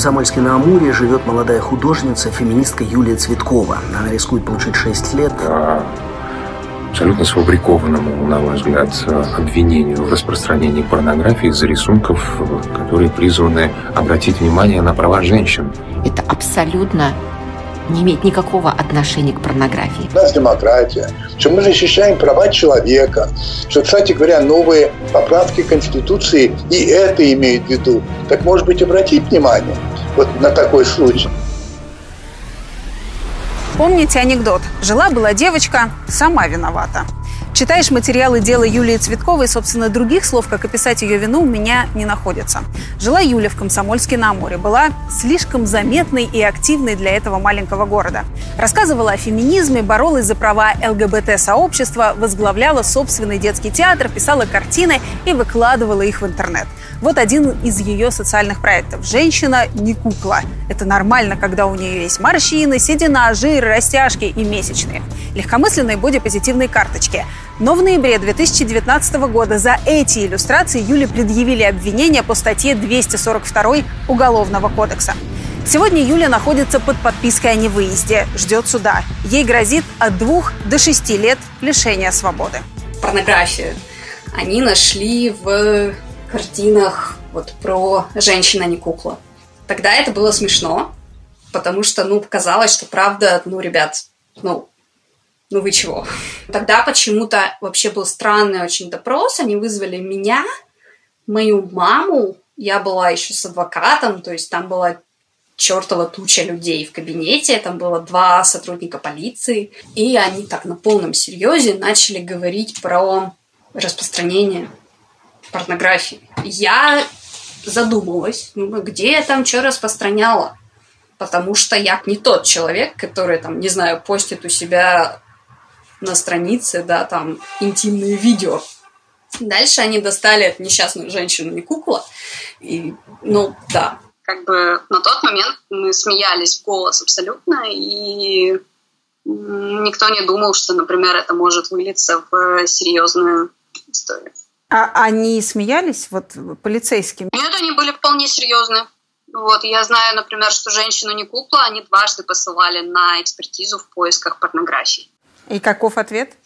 Комсомольске-на-Амуре живет молодая художница, феминистка Юлия Цветкова. Она рискует получить 6 лет. А абсолютно сфабрикованному, на мой взгляд, обвинению в распространении порнографии из-за рисунков, которые призваны обратить внимание на права женщин. Это абсолютно не имеет никакого отношения к порнографии. У нас демократия, что мы защищаем права человека, что, кстати говоря, новые поправки Конституции и это имеют в виду. Так, может быть, обратить внимание на такой случай? Помните анекдот? Жила-была девочка, сама виновата. Читаешь материалы дела Юлии Цветковой, собственно, других слов, как описать ее вину, у меня не находится. Жила Юля в Комсомольске на Амуре, была слишком заметной и активной для этого маленького города. Рассказывала о феминизме, боролась за права ЛГБТ-сообщества, возглавляла собственный детский театр, писала картины и выкладывала их в интернет. Вот один из ее социальных проектов. «Женщина не кукла». Это нормально, когда у нее есть морщины, седина, жир, растяжки и месячные. Легкомысленные бодипозитивные карточки. Но в ноябре 2019 года за эти иллюстрации Юле предъявили обвинения по статье 242 Уголовного кодекса. Сегодня Юля находится под подпиской о невыезде, ждет суда. Ей грозит от двух до шести лет лишения свободы. Порнографию они нашли в картинах вот про «Женщина, не кукла». Тогда это было смешно, потому что, ну, показалось, что правда, ну, ребят, ну, ну вы чего? Тогда почему-то вообще был странный очень допрос, они вызвали меня, мою маму, я была еще с адвокатом, то есть там была чертова туча людей в кабинете, там было два сотрудника полиции, и они так на полном серьезе начали говорить про распространение порнографии. Я задумалась, ну, где я там что распространяла. Потому что я не тот человек, который, там, не знаю, постит у себя на странице, да, там, интимные видео. Дальше они достали эту несчастную женщину, не кукла. И, ну, да. Как бы на тот момент мы смеялись в голос абсолютно, и никто не думал, что, например, это может вылиться в серьезную историю. А они смеялись, вот полицейским? Нет, они были вполне серьезны. Вот, я знаю, например, что женщину не кукла они дважды посылали на экспертизу в поисках порнографии. И каков ответ?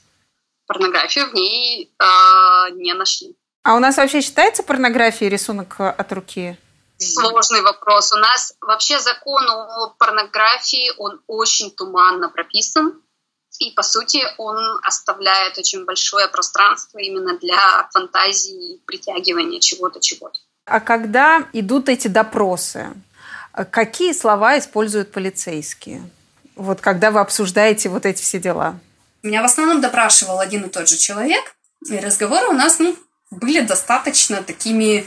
Порнографию в ней э, не нашли. А у нас вообще считается порнографией рисунок от руки? Сложный вопрос. У нас вообще закон о порнографии, он очень туманно прописан. И, по сути, он оставляет очень большое пространство именно для фантазии и притягивания чего-то, чего-то. А когда идут эти допросы, какие слова используют полицейские? Вот когда вы обсуждаете вот эти все дела? Меня в основном допрашивал один и тот же человек, и разговоры у нас ну, были достаточно такими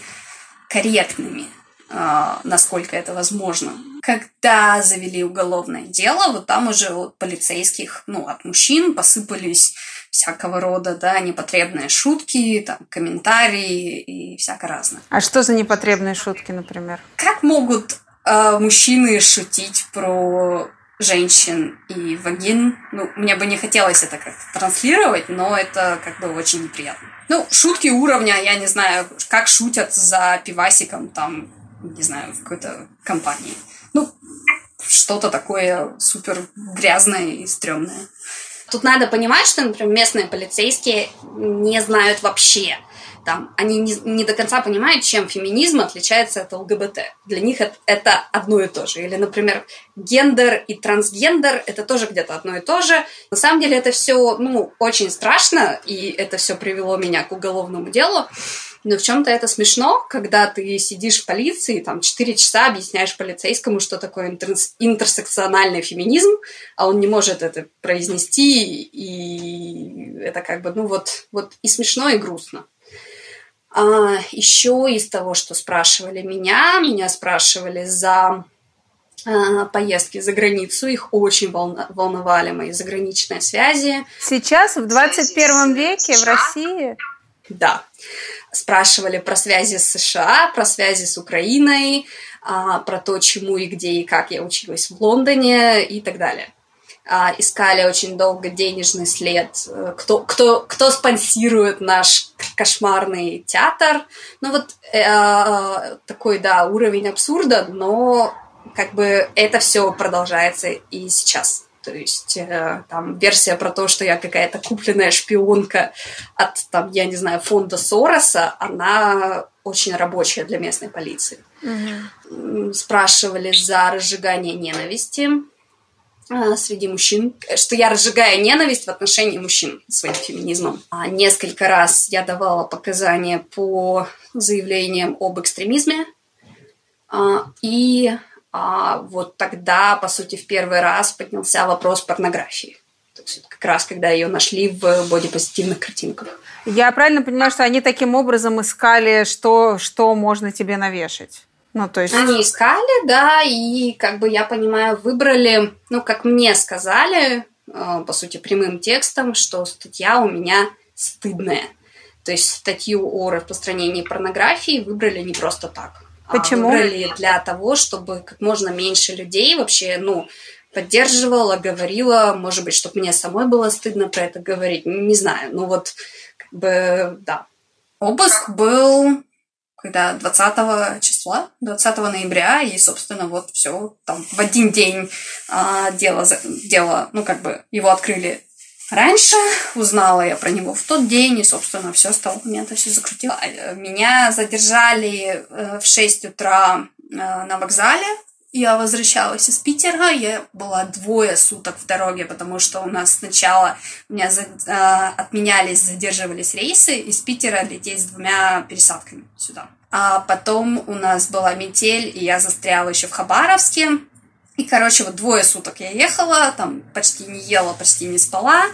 корректными. А, насколько это возможно. Когда завели уголовное дело, вот там уже от полицейских, ну, от мужчин посыпались всякого рода, да, непотребные шутки, там, комментарии и всякое разное. А что за непотребные шутки, например? Как могут э, мужчины шутить про женщин и вагин? Ну, мне бы не хотелось это как-то транслировать, но это как бы очень неприятно. Ну, шутки уровня, я не знаю, как шутят за пивасиком там не знаю, в какой-то компании. Ну, что-то такое супер грязное и стрёмное. Тут надо понимать, что, например, местные полицейские не знают вообще. Там, они не, не до конца понимают, чем феминизм отличается от ЛГБТ. Для них это, это одно и то же. Или, например, гендер и трансгендер это тоже где-то одно и то же. На самом деле это все ну, очень страшно, и это все привело меня к уголовному делу. Но в чем-то это смешно, когда ты сидишь в полиции, там, 4 часа объясняешь полицейскому, что такое интерс- интерсекциональный феминизм, а он не может это произнести, и это как бы, ну вот, вот и смешно, и грустно. А, еще из того, что спрашивали меня, меня спрашивали за а, поездки за границу, их очень волновали мои заграничные связи. Сейчас, в 21 веке, в России? Да спрашивали про связи с США, про связи с Украиной, а, про то, чему и где и как я училась в Лондоне и так далее. А, искали очень долго денежный след, э, кто, кто, кто спонсирует наш кошмарный театр. Ну вот э, такой, да, уровень абсурда, но как бы это все продолжается и сейчас. То есть э, там версия про то, что я какая-то купленная шпионка от, там, я не знаю, фонда Сороса, она очень рабочая для местной полиции. Угу. Спрашивали за разжигание ненависти среди мужчин, что я разжигаю ненависть в отношении мужчин своим феминизмом. А несколько раз я давала показания по заявлениям об экстремизме. А, и а вот тогда, по сути, в первый раз поднялся вопрос порнографии. То есть как раз когда ее нашли в бодипозитивных картинках. Я правильно понимаю, что они таким образом искали, что, что можно тебе навешать? Ну, то есть... Они искали, да, и, как бы я понимаю, выбрали, ну, как мне сказали, э, по сути, прямым текстом, что статья у меня стыдная. То есть статью о распространении порнографии выбрали не просто так. А, Почему? выбрали для того, чтобы как можно меньше людей вообще, ну, поддерживала, говорила, может быть, чтобы мне самой было стыдно про это говорить, не знаю, ну вот, как бы, да. Обыск был когда 20 числа, 20 ноября, и, собственно, вот все, там в один день а, дело, дело, ну, как бы его открыли Раньше узнала я про него в тот день, и, собственно, все с того момента все закрутило. Э, меня задержали э, в 6 утра э, на вокзале. Я возвращалась из Питера, я была двое суток в дороге, потому что у нас сначала у меня за, отменялись, задерживались рейсы из Питера лететь с двумя пересадками сюда. А потом у нас была метель, и я застряла еще в Хабаровске. И, короче, вот двое суток я ехала, там почти не ела, почти не спала.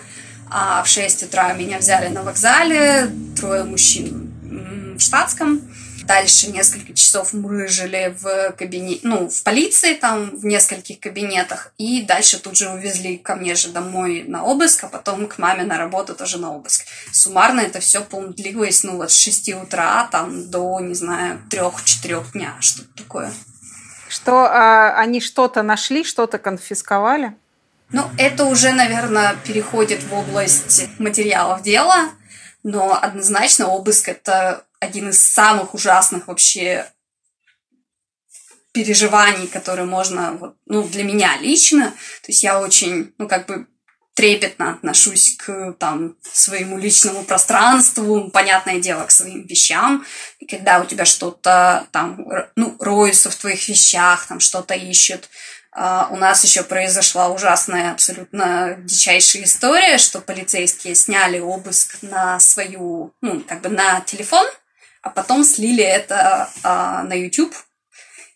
А в 6 утра меня взяли на вокзале, трое мужчин в штатском. Дальше несколько часов мы жили в кабинете, ну, в полиции, там, в нескольких кабинетах. И дальше тут же увезли ко мне же домой на обыск, а потом к маме на работу тоже на обыск. Суммарно это все, по-моему, длилось, ну, вот с 6 утра там до, не знаю, 3-4 дня, что-то такое. Что а, они что-то нашли, что-то конфисковали? Ну, это уже, наверное, переходит в область материалов дела, но однозначно обыск это один из самых ужасных вообще переживаний, которые можно, вот, ну, для меня лично, то есть я очень, ну, как бы трепетно отношусь к там, своему личному пространству, понятное дело, к своим вещам. И когда у тебя что-то там, ну, роются в твоих вещах, там что-то ищут, Uh, у нас еще произошла ужасная, абсолютно дичайшая история, что полицейские сняли обыск на свою, ну, как бы на телефон, а потом слили это uh, на YouTube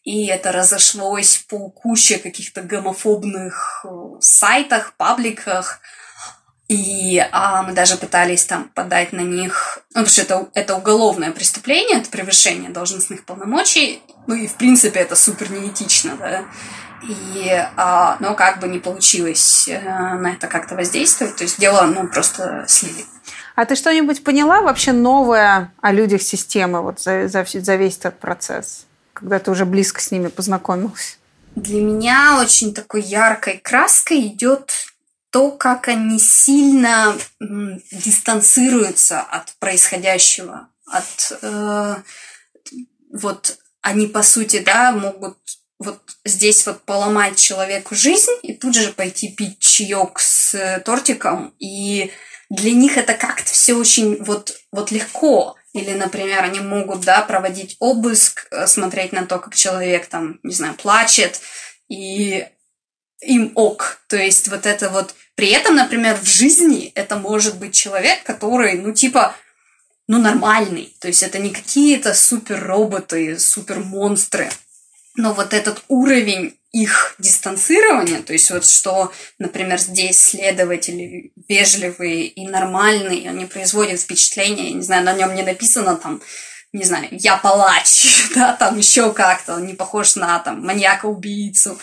и это разошлось по куче каких-то гомофобных э, сайтах, пабликах, и а, мы даже пытались там подать на них, ну, потому что это, это уголовное преступление, это превышение должностных полномочий, ну и в принципе это супер неэтично, да. И, а, но как бы не получилось э, на это как-то воздействовать, то есть дело, ну, просто слили. А ты что-нибудь поняла вообще новое о людях системы вот за, за, за весь этот процесс? когда ты уже близко с ними познакомился? Для меня очень такой яркой краской идет то, как они сильно дистанцируются от происходящего, от э, вот они по сути, да, могут вот здесь вот поломать человеку жизнь и тут же пойти пить чаек с тортиком, и для них это как-то все очень вот, вот легко. Или, например, они могут, да, проводить обыск, э, смотреть на то, как человек там, не знаю, плачет, и им ок. То есть вот это вот... При этом, например, в жизни это может быть человек, который, ну, типа, ну, нормальный. То есть это не какие-то супер роботы, супер монстры. Но вот этот уровень их дистанцирования, то есть вот что, например, здесь следователи вежливые и нормальные, они производят впечатление, я не знаю, на нем не написано там, не знаю, я палач, да, там еще как-то, он не похож на там маньяка-убийцу.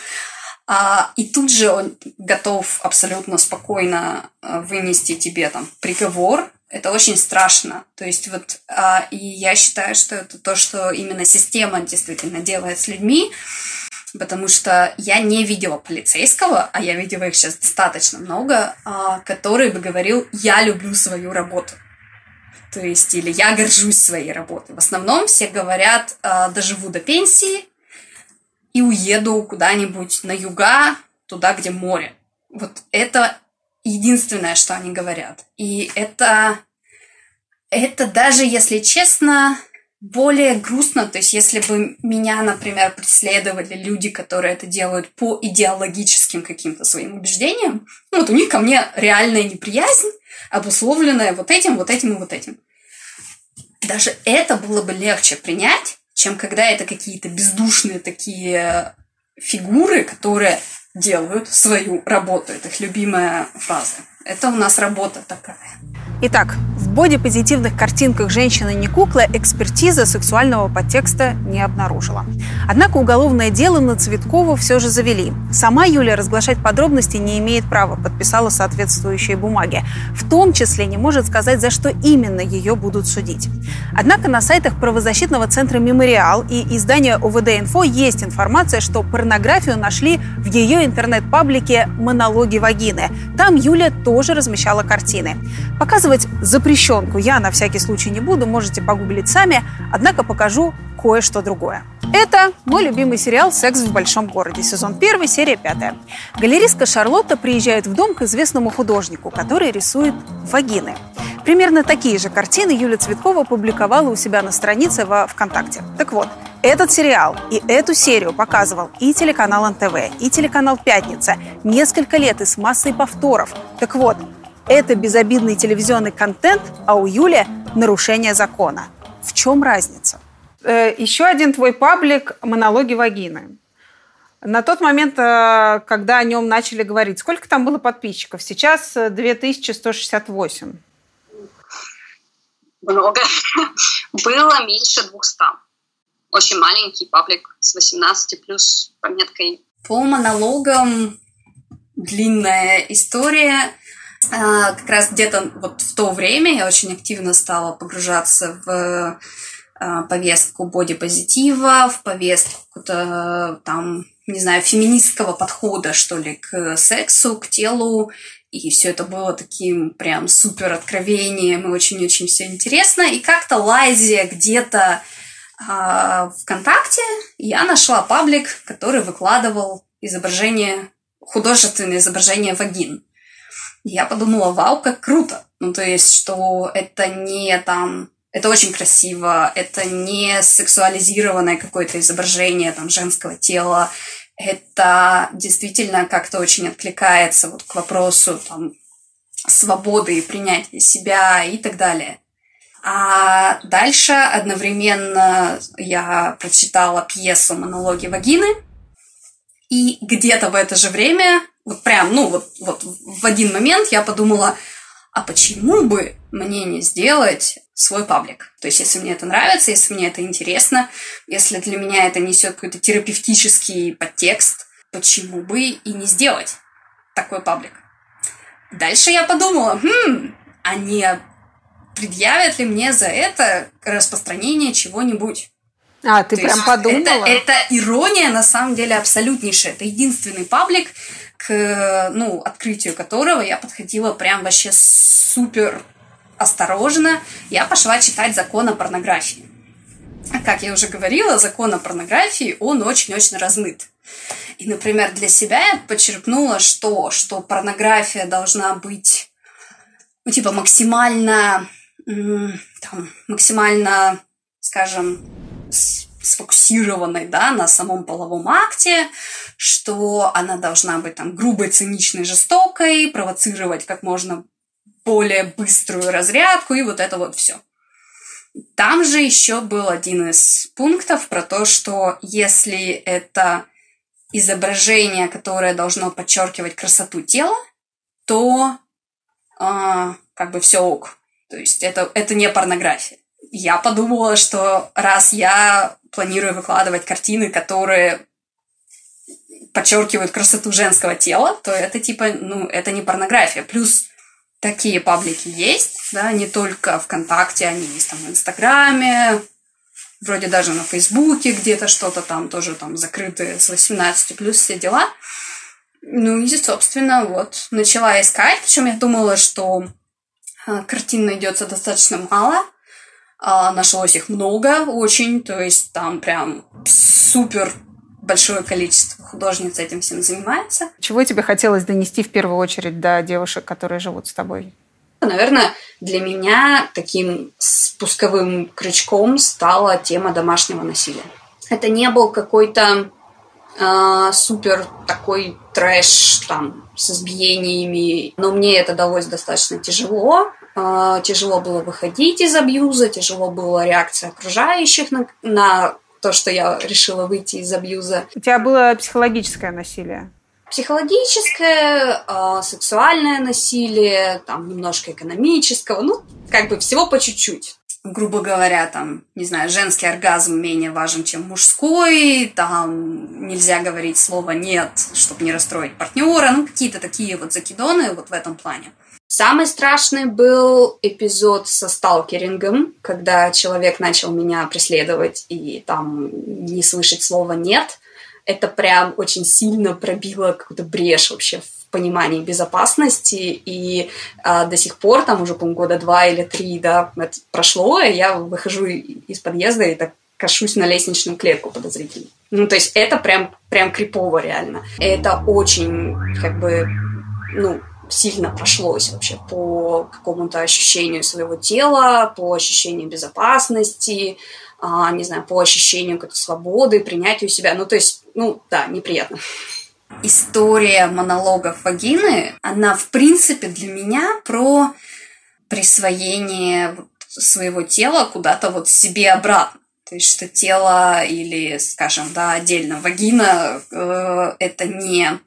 А, и тут же он готов абсолютно спокойно а, вынести тебе там приговор, это очень страшно. То есть вот, а, и я считаю, что это то, что именно система действительно делает с людьми, потому что я не видела полицейского, а я видела их сейчас достаточно много, а, который бы говорил «я люблю свою работу». То есть, или «я горжусь своей работой». В основном все говорят а, «доживу до пенсии и уеду куда-нибудь на юга, туда, где море». Вот это единственное, что они говорят. И это, это даже, если честно, более грустно, то есть если бы меня, например, преследовали люди, которые это делают по идеологическим каким-то своим убеждениям, ну вот у них ко мне реальная неприязнь, обусловленная вот этим, вот этим и вот этим. Даже это было бы легче принять, чем когда это какие-то бездушные такие фигуры, которые делают свою работу. Это их любимая фраза. Это у нас работа такая. Итак, в бодипозитивных картинках «Женщина не кукла» экспертиза сексуального подтекста не обнаружила. Однако уголовное дело на Цветкову все же завели. Сама Юля разглашать подробности не имеет права, подписала соответствующие бумаги. В том числе не может сказать, за что именно ее будут судить. Однако на сайтах правозащитного центра «Мемориал» и издания ОВД-Инфо есть информация, что порнографию нашли в ее интернет-паблике «Монологи вагины». Там Юля тоже размещала картины. Показывать запрещенку я на всякий случай не буду, можете погуглить сами, однако покажу кое-что другое. Это мой любимый сериал «Секс в большом городе», сезон 1, серия 5. Галеристка Шарлотта приезжает в дом к известному художнику, который рисует вагины. Примерно такие же картины Юля Цветкова публиковала у себя на странице во ВКонтакте. Так вот, этот сериал и эту серию показывал и телеканал НТВ, и телеканал «Пятница» несколько лет и с массой повторов. Так вот, это безобидный телевизионный контент, а у Юли нарушение закона. В чем разница? Э, еще один твой паблик «Монологи вагины». На тот момент, э, когда о нем начали говорить, сколько там было подписчиков? Сейчас 2168. Много. Было меньше 200. Очень маленький паблик с 18 плюс пометкой. По монологам длинная история. А, как раз где-то вот в то время я очень активно стала погружаться в повестку бодипозитива, в повестку там, не знаю, феминистского подхода, что ли, к сексу, к телу. И все это было таким прям супер откровением и очень-очень все интересно. И как-то лазия где-то э, ВКонтакте, я нашла паблик, который выкладывал изображение, художественное изображение вагин я подумала, вау, как круто. Ну, то есть, что это не там... Это очень красиво, это не сексуализированное какое-то изображение там женского тела, это действительно как-то очень откликается вот к вопросу там свободы и принятия себя и так далее. А дальше одновременно я прочитала пьесу «Монологи вагины», и где-то в это же время вот прям, ну, вот, вот в один момент я подумала, а почему бы мне не сделать свой паблик? То есть, если мне это нравится, если мне это интересно, если для меня это несет какой-то терапевтический подтекст, почему бы и не сделать такой паблик? Дальше я подумала, хм, а не предъявят ли мне за это распространение чего-нибудь? А, ты То прям подумала? Это, это ирония, на самом деле, абсолютнейшая. Это единственный паблик, к ну, открытию которого я подходила прям вообще супер осторожно. Я пошла читать закон о порнографии. Как я уже говорила, закон о порнографии, он очень-очень размыт. И, например, для себя я подчеркнула, что, что порнография должна быть, ну, типа, максимально, там, максимально, скажем, сфокусированной да, на самом половом акте, что она должна быть там грубой, циничной, жестокой, провоцировать как можно более быструю разрядку и вот это вот все. Там же еще был один из пунктов про то, что если это изображение, которое должно подчеркивать красоту тела, то э, как бы все ок. То есть это, это не порнография. Я подумала, что раз я планирую выкладывать картины, которые подчеркивают красоту женского тела, то это типа, ну, это не порнография. Плюс такие паблики есть, да, не только ВКонтакте, они есть там в Инстаграме, вроде даже на Фейсбуке где-то что-то там тоже там закрытые с 18 плюс все дела. Ну и, собственно, вот, начала искать, причем я думала, что а, картин найдется достаточно мало, а, нашлось их много очень, то есть там прям супер большое количество художниц этим всем занимается. Чего тебе хотелось донести в первую очередь до девушек, которые живут с тобой? Наверное, для меня таким спусковым крючком стала тема домашнего насилия. Это не был какой-то э, супер такой трэш там с избиениями, но мне это далось достаточно тяжело. Э, тяжело было выходить из абьюза, тяжело была реакция окружающих на, на то, что я решила выйти из абьюза. У тебя было психологическое насилие? Психологическое, э, сексуальное насилие, там немножко экономического, ну, как бы всего по чуть-чуть грубо говоря, там, не знаю, женский оргазм менее важен, чем мужской, там нельзя говорить слово «нет», чтобы не расстроить партнера, ну, какие-то такие вот закидоны вот в этом плане. Самый страшный был эпизод со сталкерингом, когда человек начал меня преследовать и там не слышать слова «нет». Это прям очень сильно пробило какую-то брешь вообще в понимании безопасности, и а, до сих пор, там уже, по-моему, года два или три, да, это прошло, и я выхожу из подъезда и так кашусь на лестничную клетку подозрительно. Ну, то есть это прям, прям крипово реально. Это очень, как бы, ну, сильно прошлось вообще по какому-то ощущению своего тела, по ощущению безопасности, а, не знаю, по ощущению какой-то свободы, принятию себя. Ну, то есть, ну, да, неприятно история монологов вагины, она, в принципе, для меня про присвоение своего тела куда-то вот себе обратно. То есть, что тело или, скажем, да, отдельно вагина э, это не,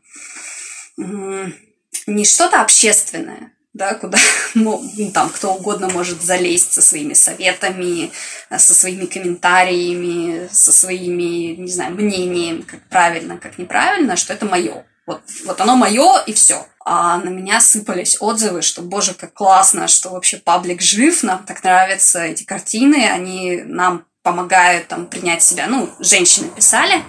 не что-то общественное, да, куда ну, там кто угодно может залезть со своими советами, со своими комментариями, со своими, не знаю, мнениями, как правильно, как неправильно, что это мое. Вот, вот оно мое и все. А на меня сыпались отзывы, что, боже, как классно, что вообще паблик жив, нам так нравятся эти картины, они нам помогают там принять себя. Ну, женщины писали.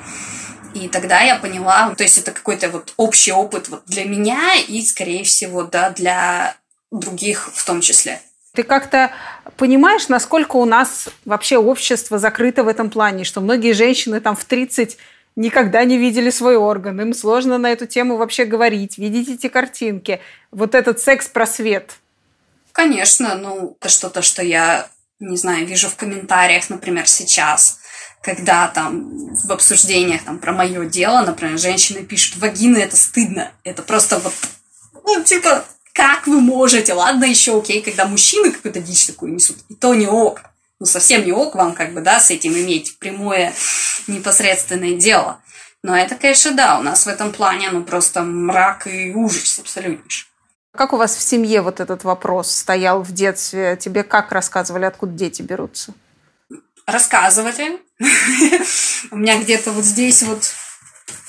И тогда я поняла, то есть это какой-то вот общий опыт вот для меня и, скорее всего, да, для других в том числе. Ты как-то понимаешь, насколько у нас вообще общество закрыто в этом плане, что многие женщины там в 30 никогда не видели свой орган, им сложно на эту тему вообще говорить, видеть эти картинки. Вот этот секс-просвет. Конечно, ну, это что-то, что я, не знаю, вижу в комментариях, например, сейчас когда там в обсуждениях там, про мое дело, например, женщины пишут, вагины это стыдно. Это просто вот, ну, типа, как вы можете? Ладно, еще окей, когда мужчины какую-то дичь такую несут, и то не ок. Ну, совсем не ок вам, как бы, да, с этим иметь прямое непосредственное дело. Но это, конечно, да, у нас в этом плане, ну, просто мрак и ужас абсолютнейший. Как у вас в семье вот этот вопрос стоял в детстве? Тебе как рассказывали, откуда дети берутся? Рассказывали. У меня где-то вот здесь вот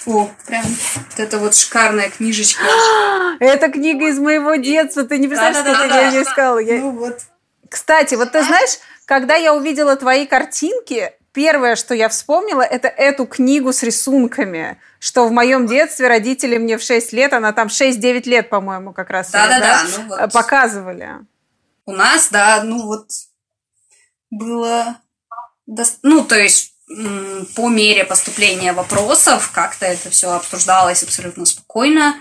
о, прям вот это вот шикарная книжечка. Это книга из моего детства. Ты не представляешь, да, да, да, я ее искала. Я... Ну вот. Кстати, вот ты знаешь, когда я увидела твои картинки, первое, что я вспомнила, это эту книгу с рисунками, что в моем детстве родители мне в 6 лет, она там 6-9 лет, по-моему, как раз да, да, да, ну вот. показывали. У нас, да, ну вот было ну, то есть по мере поступления вопросов как-то это все обсуждалось абсолютно спокойно.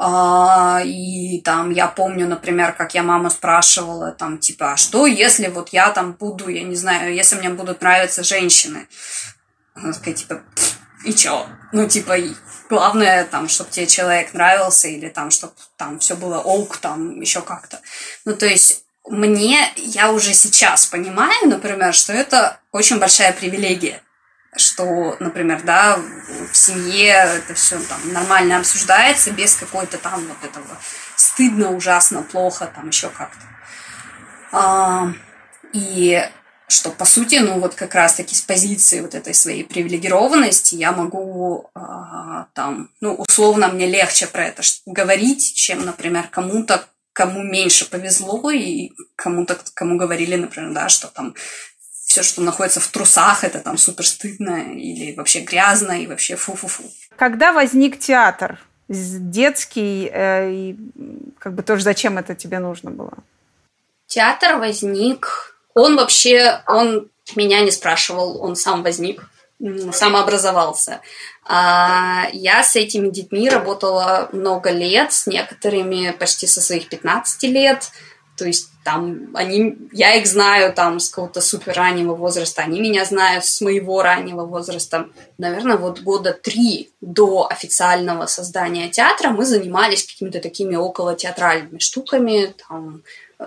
А, и там я помню, например, как я мама спрашивала, там, типа, а что, если вот я там буду, я не знаю, если мне будут нравиться женщины? Она такая, типа, и чё? Ну, типа, главное, там, чтобы тебе человек нравился, или там, чтобы там все было ок, там, еще как-то. Ну, то есть мне, я уже сейчас понимаю, например, что это очень большая привилегия, что, например, да, в семье это все там нормально обсуждается без какой-то там вот этого стыдно, ужасно, плохо, там еще как-то. А, и что, по сути, ну вот как раз-таки с позиции вот этой своей привилегированности я могу а, там, ну, условно, мне легче про это говорить, чем, например, кому-то, кому меньше повезло, и кому-то, кому говорили, например, да, что там все все, что находится в трусах, это там супер стыдно или вообще грязно и вообще фу-фу-фу. Когда возник театр? Детский, э, и как бы тоже зачем это тебе нужно было? Театр возник... Он вообще, он меня не спрашивал, он сам возник, сам образовался. А я с этими детьми работала много лет, с некоторыми почти со своих 15 лет. То есть там они, я их знаю там с какого-то супер раннего возраста, они меня знают с моего раннего возраста. Наверное, вот года три до официального создания театра мы занимались какими-то такими около театральными штуками, там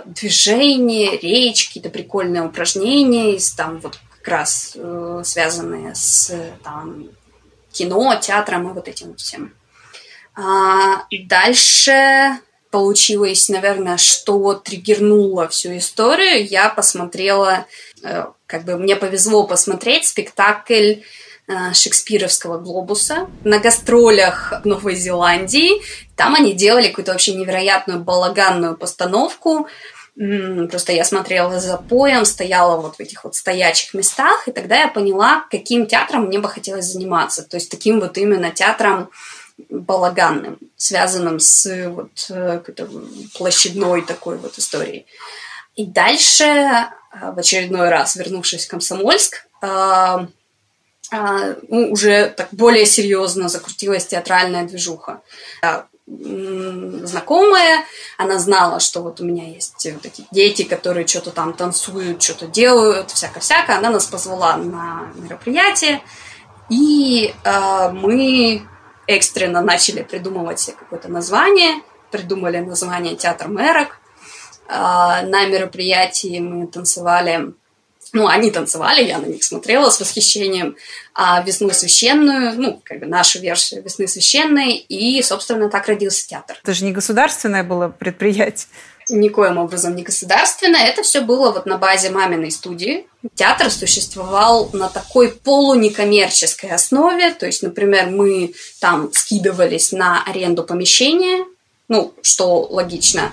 движения, речь, какие-то прикольные упражнения, там вот как раз э, связанные с там, кино, театром и вот этим всем. А, дальше получилось, наверное, что триггернуло всю историю. Я посмотрела, э, как бы мне повезло посмотреть спектакль э, шекспировского глобуса на гастролях в Новой Зеландии. Там они делали какую-то вообще невероятную балаганную постановку. Просто я смотрела за поем, стояла вот в этих вот стоячих местах, и тогда я поняла, каким театром мне бы хотелось заниматься. То есть таким вот именно театром балаганным, связанным с вот э, площадной такой вот историей. И дальше, э, в очередной раз, вернувшись в Комсомольск, э, ну, уже так более серьезно закрутилась театральная движуха. Знакомая, она знала, что вот у меня есть такие дети, которые что-то там танцуют, что-то делают, всяко-всяко. Она нас позвала на мероприятие, и э, мы экстренно начали придумывать себе какое-то название, придумали название «Театр мэрок». А, на мероприятии мы танцевали ну, они танцевали, я на них смотрела с восхищением, а «Весну священную», ну, как бы нашу версию «Весны священной», и, собственно, так родился театр. Это же не государственное было предприятие никоим образом не государственное. Это все было вот на базе маминой студии. Театр существовал на такой полунекоммерческой основе. То есть, например, мы там скидывались на аренду помещения, ну, что логично.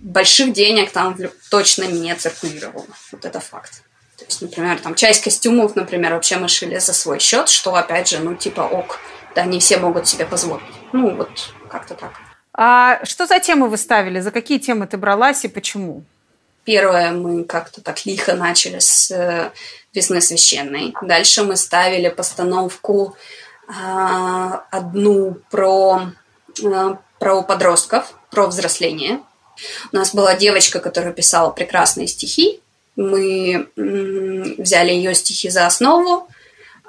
Больших денег там точно не циркулировало. Вот это факт. То есть, например, там часть костюмов, например, вообще мы шили за свой счет, что, опять же, ну, типа ок, да, не все могут себе позволить. Ну, вот как-то так. А что за темы вы ставили? За какие темы ты бралась и почему? Первое, мы как-то так лихо начали с э, «Весны священной». Дальше мы ставили постановку э, одну про, э, про подростков, про взросление. У нас была девочка, которая писала прекрасные стихи. Мы взяли ее стихи за основу,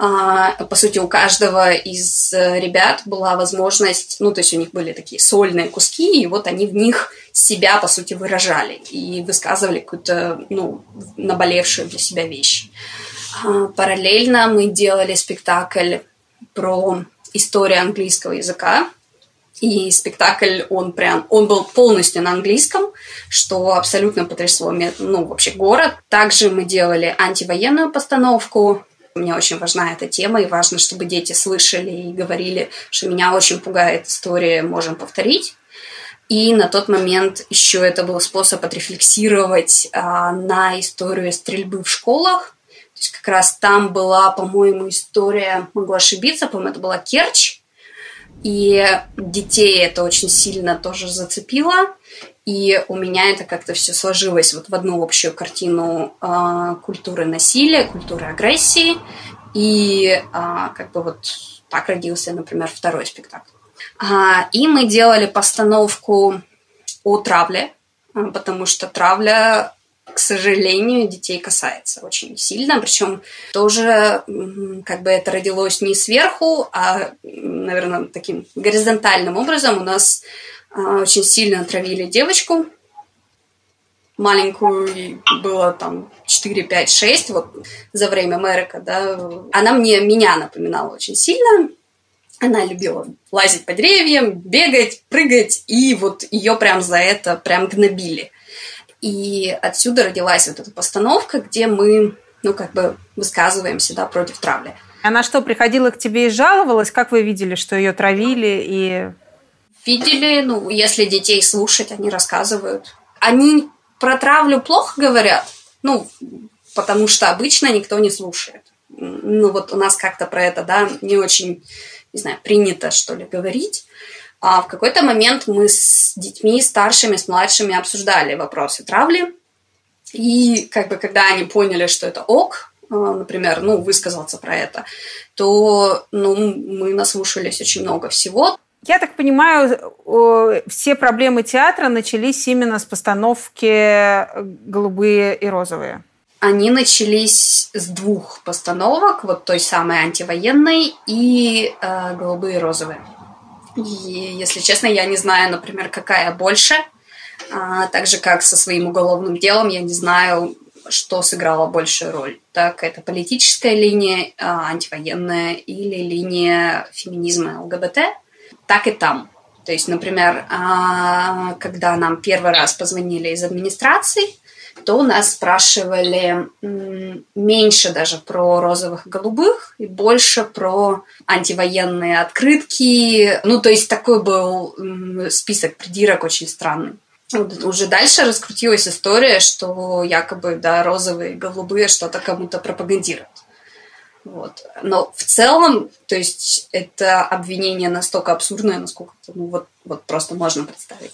а, по сути, у каждого из э, ребят была возможность, ну, то есть у них были такие сольные куски, и вот они в них себя, по сути, выражали и высказывали какую-то, ну, наболевшую для себя вещь. А, параллельно мы делали спектакль про историю английского языка, и спектакль, он прям, он был полностью на английском, что абсолютно потрясло, ну, вообще город. Также мы делали антивоенную постановку, мне очень важна эта тема, и важно, чтобы дети слышали и говорили, что меня очень пугает история, можем повторить. И на тот момент еще это был способ отрефлексировать а, на историю стрельбы в школах. То есть как раз там была, по-моему, история, могу ошибиться, по-моему, это была Керчь. И детей это очень сильно тоже зацепило. И у меня это как-то все сложилось вот в одну общую картину э, культуры насилия, культуры агрессии. И э, как бы вот так родился, например, второй спектакль. А, и мы делали постановку о травле, потому что травля, к сожалению, детей касается очень сильно. Причем тоже как бы это родилось не сверху, а, наверное, таким горизонтальным образом. У нас а, очень сильно отравили девочку маленькую, было там 4, 5, 6, вот за время Мэрика, да, она мне, меня напоминала очень сильно, она любила лазить по деревьям, бегать, прыгать, и вот ее прям за это прям гнобили. И отсюда родилась вот эта постановка, где мы, ну, как бы высказываемся, да, против травли. Она что, приходила к тебе и жаловалась? Как вы видели, что ее травили и видели, ну, если детей слушать, они рассказывают. Они про травлю плохо говорят, ну, потому что обычно никто не слушает. Ну вот у нас как-то про это, да, не очень, не знаю, принято, что ли, говорить. А в какой-то момент мы с детьми старшими, с младшими обсуждали вопросы травли. И как бы когда они поняли, что это ок, а, например, ну, высказаться про это, то ну, мы наслушались очень много всего. Я так понимаю, все проблемы театра начались именно с постановки «Голубые и розовые». Они начались с двух постановок, вот той самой антивоенной и э, «Голубые и розовые». И, если честно, я не знаю, например, какая больше. А, так же, как со своим уголовным делом, я не знаю, что сыграло большую роль. Так, это политическая линия, а, антивоенная или линия феминизма ЛГБТ – так и там. То есть, например, а, когда нам первый раз позвонили из администрации, то у нас спрашивали меньше даже про розовых и голубых и больше про антивоенные открытки. Ну, то есть такой был список придирок очень странный. Уже дальше раскрутилась история, что якобы да, розовые и голубые что-то кому-то пропагандируют. Вот. Но в целом, то есть это обвинение настолько абсурдное, насколько ну, вот, вот просто можно представить.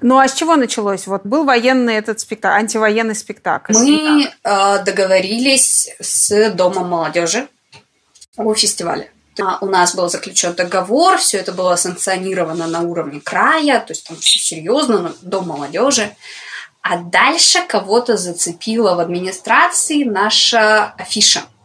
Ну а с чего началось? Вот был военный этот спектакль, антивоенный спектакль. Мы э, договорились с Домом молодежи о фестивале. А у нас был заключен договор, все это было санкционировано на уровне края, то есть там все серьезно, Дом молодежи. А дальше кого-то зацепила в администрации наша афиша –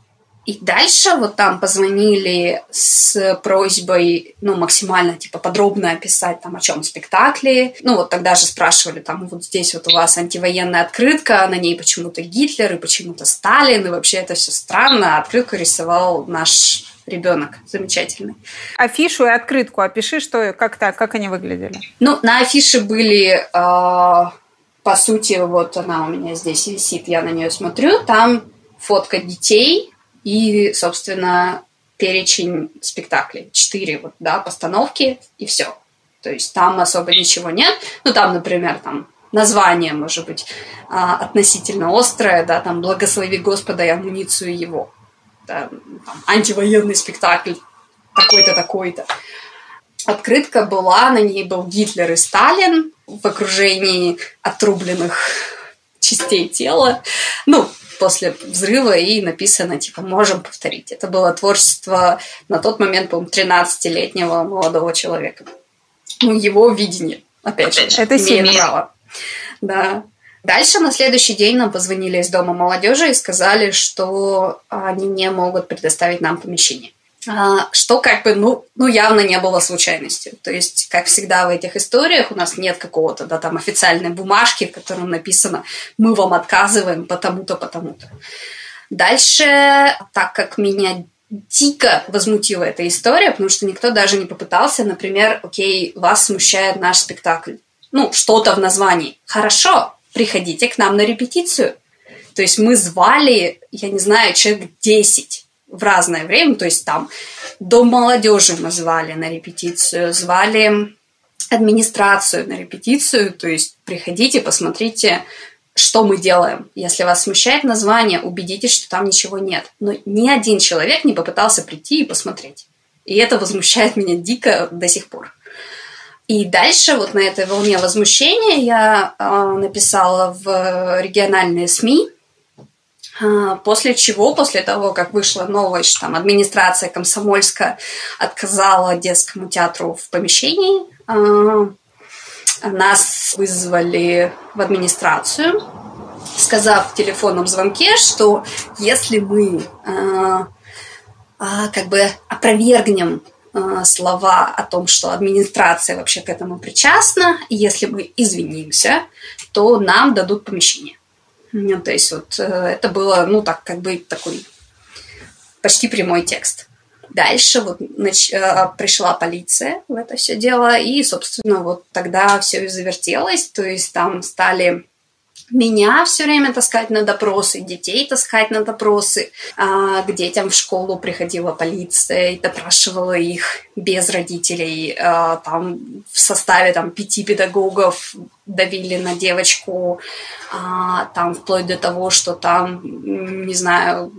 и дальше вот там позвонили с просьбой, ну, максимально, типа, подробно описать там, о чем спектакли. Ну, вот тогда же спрашивали, там, вот здесь вот у вас антивоенная открытка, на ней почему-то Гитлер и почему-то Сталин, и вообще это все странно. Открытку рисовал наш ребенок замечательный. Афишу и открытку опиши, что как так, как они выглядели. Ну, на афише были, э, по сути, вот она у меня здесь висит, я на нее смотрю, там фотка детей, и, собственно, перечень спектаклей. Четыре вот, да, постановки и все. То есть там особо ничего нет. Ну, там, например, там название, может быть, а, относительно острое, да, там «Благослови Господа и амуницию его». Да, там, антивоенный спектакль такой-то, такой-то. Открытка была, на ней был Гитлер и Сталин в окружении отрубленных частей тела. Ну, после взрыва и написано, типа, можем повторить. Это было творчество на тот момент, по-моему, 13-летнего молодого человека. Ну, его видение, опять же, это имеет право. Да. Дальше на следующий день нам позвонили из Дома молодежи и сказали, что они не могут предоставить нам помещение. А, что как бы, ну, ну, явно не было случайностью. То есть, как всегда в этих историях, у нас нет какого-то, да, там, официальной бумажки, в которой написано «мы вам отказываем потому-то, потому-то». Дальше, так как меня дико возмутила эта история, потому что никто даже не попытался, например, окей, вас смущает наш спектакль. Ну, что-то в названии. Хорошо, приходите к нам на репетицию. То есть мы звали, я не знаю, человек 10 в разное время, то есть там Дом молодежи мы звали на репетицию, звали администрацию на репетицию, то есть приходите, посмотрите, что мы делаем. Если вас смущает название, убедитесь, что там ничего нет. Но ни один человек не попытался прийти и посмотреть. И это возмущает меня дико до сих пор. И дальше вот на этой волне возмущения я э, написала в региональные СМИ, после чего, после того, как вышла новость, там администрация Комсомольска отказала детскому театру в помещении, а, нас вызвали в администрацию, сказав в телефонном звонке, что если мы а, как бы опровергнем слова о том, что администрация вообще к этому причастна, если мы извинимся, то нам дадут помещение. Ну, то есть вот э, это было, ну, так, как бы такой почти прямой текст. Дальше вот нач... Э, пришла полиция в это все дело, и, собственно, вот тогда все и завертелось, то есть там стали меня все время таскать на допросы, детей таскать на допросы. А, к детям в школу приходила полиция и допрашивала их без родителей. А, там в составе там, пяти педагогов давили на девочку, а, там вплоть до того, что там, не знаю,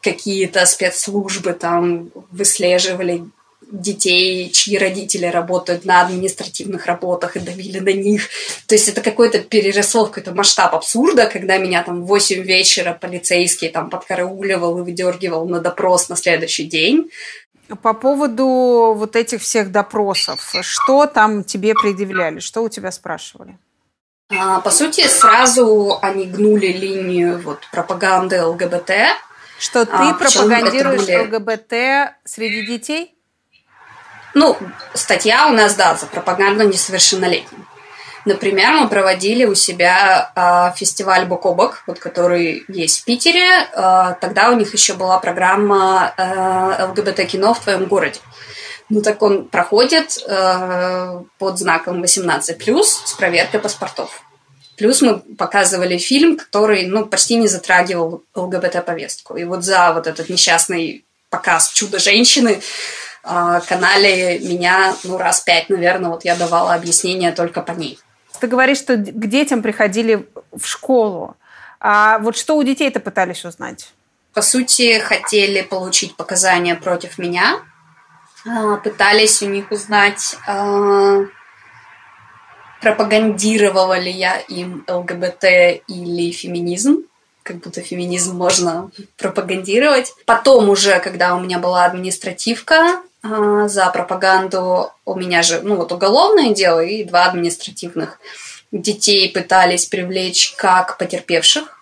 какие-то спецслужбы там выслеживали детей, чьи родители работают на административных работах и давили на них. То есть это какой-то переросло в какой-то масштаб абсурда, когда меня там в 8 вечера полицейский там подкарауливал и выдергивал на допрос на следующий день. По поводу вот этих всех допросов, что там тебе предъявляли, что у тебя спрашивали? А, по сути, сразу они гнули линию вот, пропаганды ЛГБТ. Что ты а, пропагандируешь были... ЛГБТ среди детей? Ну, статья у нас, да, за пропаганду несовершеннолетним. Например, мы проводили у себя э, фестиваль Бок вот, который есть в Питере. Э, тогда у них еще была программа э, ЛГБТ-кино в твоем городе. Ну так он проходит э, под знаком 18+, с проверкой паспортов. Плюс мы показывали фильм, который ну, почти не затрагивал ЛГБТ-повестку. И вот за вот этот несчастный показ «Чудо-женщины» канале меня ну, раз пять, наверное, вот я давала объяснение только по ней. Ты говоришь, что к детям приходили в школу. А вот что у детей-то пытались узнать? По сути, хотели получить показания против меня. А, пытались у них узнать, а, пропагандировала ли я им ЛГБТ или феминизм как будто феминизм можно пропагандировать. Потом уже, когда у меня была административка, а, за пропаганду у меня же, ну вот уголовное дело и два административных. Детей пытались привлечь как потерпевших,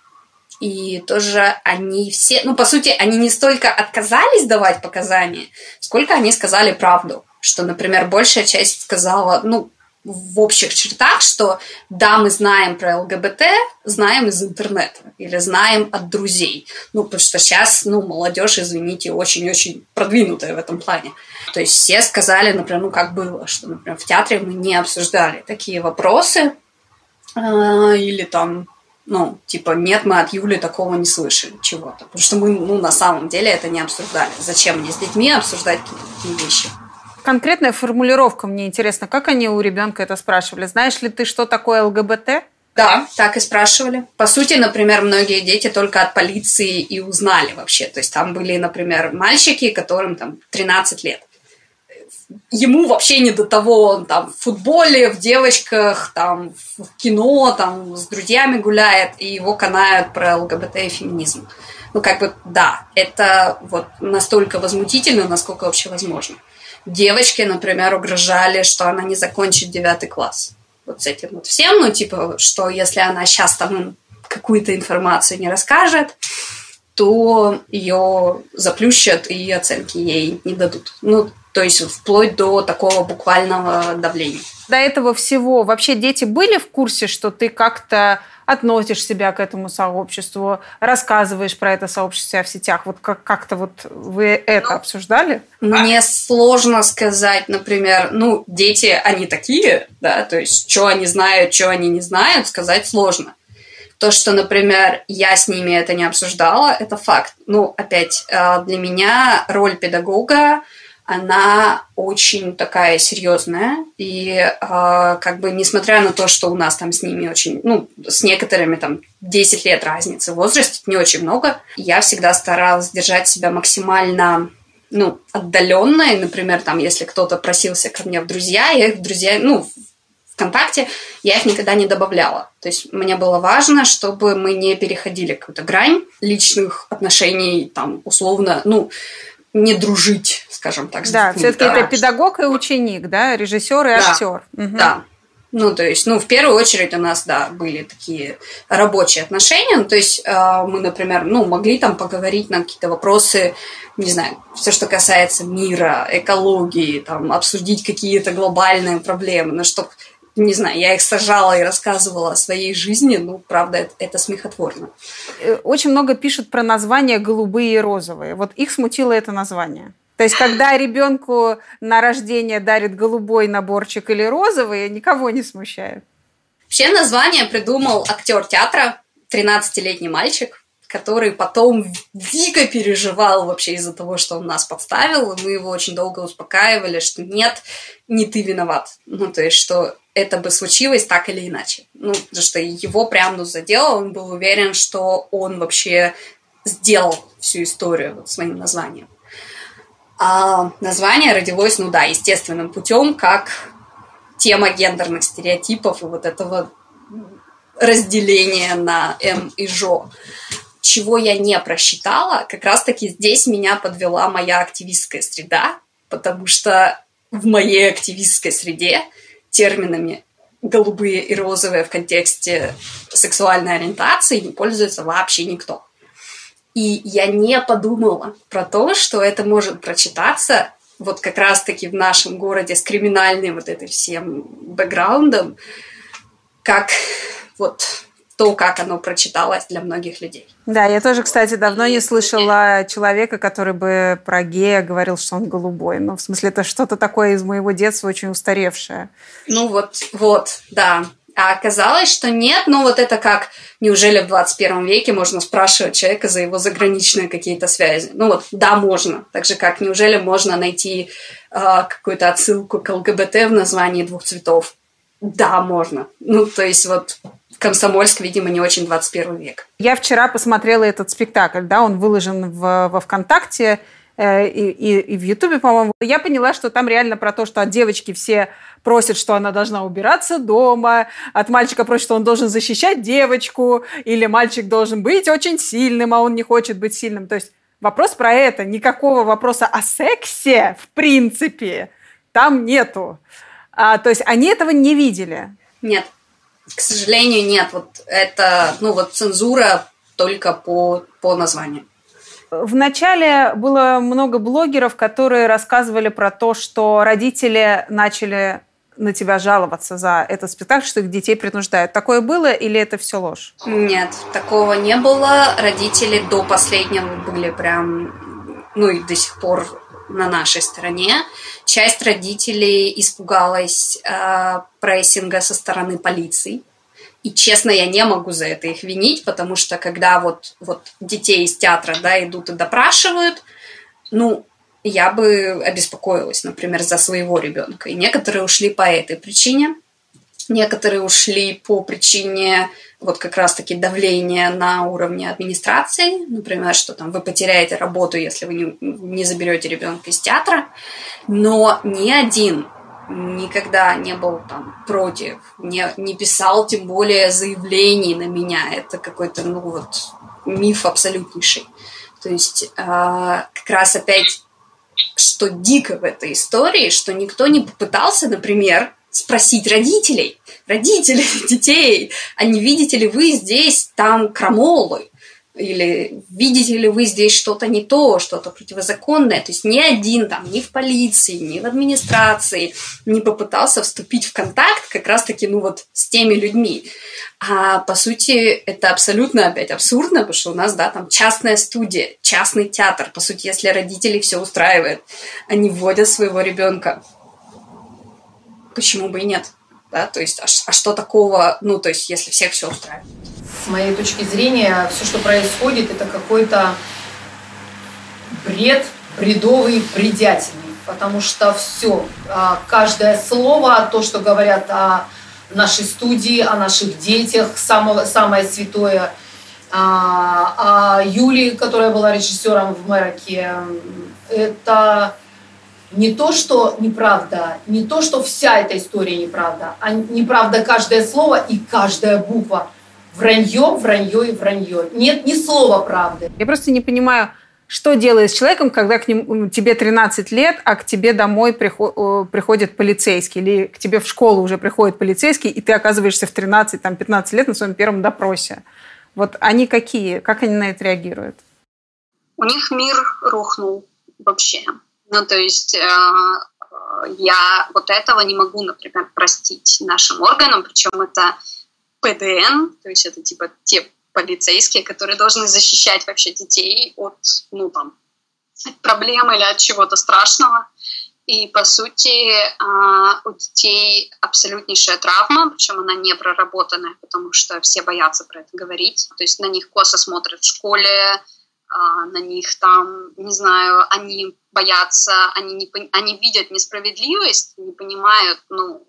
и тоже они все, ну, по сути, они не столько отказались давать показания, сколько они сказали правду. Что, например, большая часть сказала, ну, в общих чертах, что да, мы знаем про ЛГБТ, знаем из интернета или знаем от друзей. Ну, потому что сейчас, ну, молодежь, извините, очень-очень продвинутая в этом плане. То есть все сказали, например, ну, как было, что, например, в театре мы не обсуждали такие вопросы, э, или там ну, типа, нет, мы от Юли такого не слышали чего-то. Потому что мы, ну, на самом деле это не обсуждали. Зачем мне с детьми обсуждать такие вещи? Конкретная формулировка мне интересна. Как они у ребенка это спрашивали? Знаешь ли ты, что такое ЛГБТ? Да, так и спрашивали. По сути, например, многие дети только от полиции и узнали вообще. То есть там были, например, мальчики, которым там 13 лет. Ему вообще не до того, он там в футболе, в девочках, там в кино, там с друзьями гуляет, и его канают про ЛГБТ и феминизм. Ну, как бы, да, это вот настолько возмутительно, насколько вообще возможно девочке, например, угрожали, что она не закончит девятый класс. Вот с этим вот всем, ну, типа, что если она сейчас там какую-то информацию не расскажет, то ее заплющат и оценки ей не дадут. Ну, то есть вплоть до такого буквального давления. До этого всего вообще дети были в курсе, что ты как-то относишь себя к этому сообществу, рассказываешь про это сообщество в сетях. Вот как- как-то вот вы это обсуждали? Мне сложно сказать, например, ну, дети, они такие, да, то есть, что они знают, что они не знают, сказать сложно. То, что, например, я с ними это не обсуждала, это факт. Ну, опять, э, для меня роль педагога она очень такая серьезная. И э, как бы несмотря на то, что у нас там с ними очень, ну, с некоторыми там 10 лет разницы в возрасте, не очень много, я всегда старалась держать себя максимально ну, отдаленно. И, например, там, если кто-то просился ко мне в друзья, я их в друзья, ну, ВКонтакте, я их никогда не добавляла. То есть мне было важно, чтобы мы не переходили какую-то грань личных отношений, там, условно, ну, не дружить, скажем так. Да, все-таки это педагог и ученик, да, режиссер и да, актер. Угу. Да. Ну, то есть, ну, в первую очередь у нас, да, были такие рабочие отношения. Ну, то есть, э, мы, например, ну, могли там поговорить на какие-то вопросы, не знаю, все, что касается мира, экологии, там, обсудить какие-то глобальные проблемы, но чтобы не знаю, я их сажала и рассказывала о своей жизни, ну, правда, это, это смехотворно. Э, очень много пишут про названия голубые и розовые. Вот их смутило это название. То есть, когда ребенку на рождение дарит голубой наборчик или розовый, никого не смущает. Вообще название придумал актер театра, 13-летний мальчик, который потом дико переживал вообще из-за того, что он нас подставил, мы его очень долго успокаивали, что нет, не ты виноват. Ну, то есть, что это бы случилось так или иначе. Ну, потому что его прям ну, задело, он был уверен, что он вообще сделал всю историю вот своим названием. А название родилось, ну да, естественным путем, как тема гендерных стереотипов и вот этого разделения на М и Жо чего я не просчитала, как раз-таки здесь меня подвела моя активистская среда, потому что в моей активистской среде терминами голубые и розовые в контексте сексуальной ориентации не пользуется вообще никто. И я не подумала про то, что это может прочитаться вот как раз-таки в нашем городе с криминальным вот этим всем бэкграундом, как вот то, как оно прочиталось для многих людей. Да, я тоже, кстати, давно не слышала человека, который бы про гея говорил, что он голубой. Ну, в смысле, это что-то такое из моего детства очень устаревшее. Ну вот, вот, да. А оказалось, что нет, ну вот это как, неужели в 21 веке можно спрашивать человека за его заграничные какие-то связи? Ну вот, да, можно. Так же, как неужели можно найти э, какую-то отсылку к ЛГБТ в названии двух цветов? Да, можно. Ну, то есть вот Комсомольск, видимо, не очень 21 век. Я вчера посмотрела этот спектакль, да, он выложен в, во ВКонтакте э, и, и, и в Ютубе, по-моему. Я поняла, что там реально про то, что от девочки все просят, что она должна убираться дома, от мальчика просят, что он должен защищать девочку, или мальчик должен быть очень сильным, а он не хочет быть сильным. То есть вопрос про это, никакого вопроса о сексе, в принципе, там нету. А, то есть они этого не видели. Нет. К сожалению, нет. Вот это, ну вот цензура только по, по названию. В начале было много блогеров, которые рассказывали про то, что родители начали на тебя жаловаться за этот спектакль, что их детей принуждают. Такое было или это все ложь? Нет, такого не было. Родители до последнего были прям, ну и до сих пор на нашей стороне. Часть родителей испугалась э, прессинга со стороны полиции. И, честно, я не могу за это их винить, потому что когда вот, вот детей из театра да, идут и допрашивают, ну, я бы обеспокоилась, например, за своего ребенка. И некоторые ушли по этой причине. Некоторые ушли по причине вот как раз-таки давления на уровне администрации, например, что там вы потеряете работу, если вы не, не заберете ребенка из театра, но ни один никогда не был там против, не, не писал тем более заявлений на меня. Это какой-то, ну вот, миф абсолютнейший. То есть э, как раз опять, что дико в этой истории, что никто не попытался, например, спросить родителей, родителей детей, а не видите ли вы здесь там крамолы, или видите ли вы здесь что-то не то, что-то противозаконное. То есть ни один там, ни в полиции, ни в администрации не попытался вступить в контакт как раз-таки, ну вот, с теми людьми. А по сути, это абсолютно опять абсурдно, потому что у нас, да, там частная студия, частный театр. По сути, если родители все устраивают, они вводят своего ребенка почему бы и нет? Да? То есть, а, а что такого, ну, то есть, если всех все устраивает? С моей точки зрения, все, что происходит, это какой-то бред, бредовый, бредятельный. Потому что все, а, каждое слово, то, что говорят о нашей студии, о наших детях, самое, самое святое, а, о Юлии, которая была режиссером в Мэроке, это не то, что неправда, не то, что вся эта история неправда, а неправда каждое слово и каждая буква. Вранье, вранье и вранье. Нет ни слова правды. Я просто не понимаю, что делает с человеком, когда к ним, тебе 13 лет, а к тебе домой приходит полицейский, или к тебе в школу уже приходит полицейский, и ты оказываешься в 13-15 лет на своем первом допросе. Вот они какие? Как они на это реагируют? У них мир рухнул вообще. Ну, то есть э, э, я вот этого не могу, например, простить нашим органам, причем это ПДН, то есть это типа те полицейские, которые должны защищать вообще детей от, ну, там, проблем или от чего-то страшного. И, по сути, а, у детей абсолютнейшая травма, причем она не проработанная, потому что все боятся про это говорить. То есть на них косо смотрят в школе, а, на них там, не знаю, они боятся, они, не, они видят несправедливость, не понимают, ну,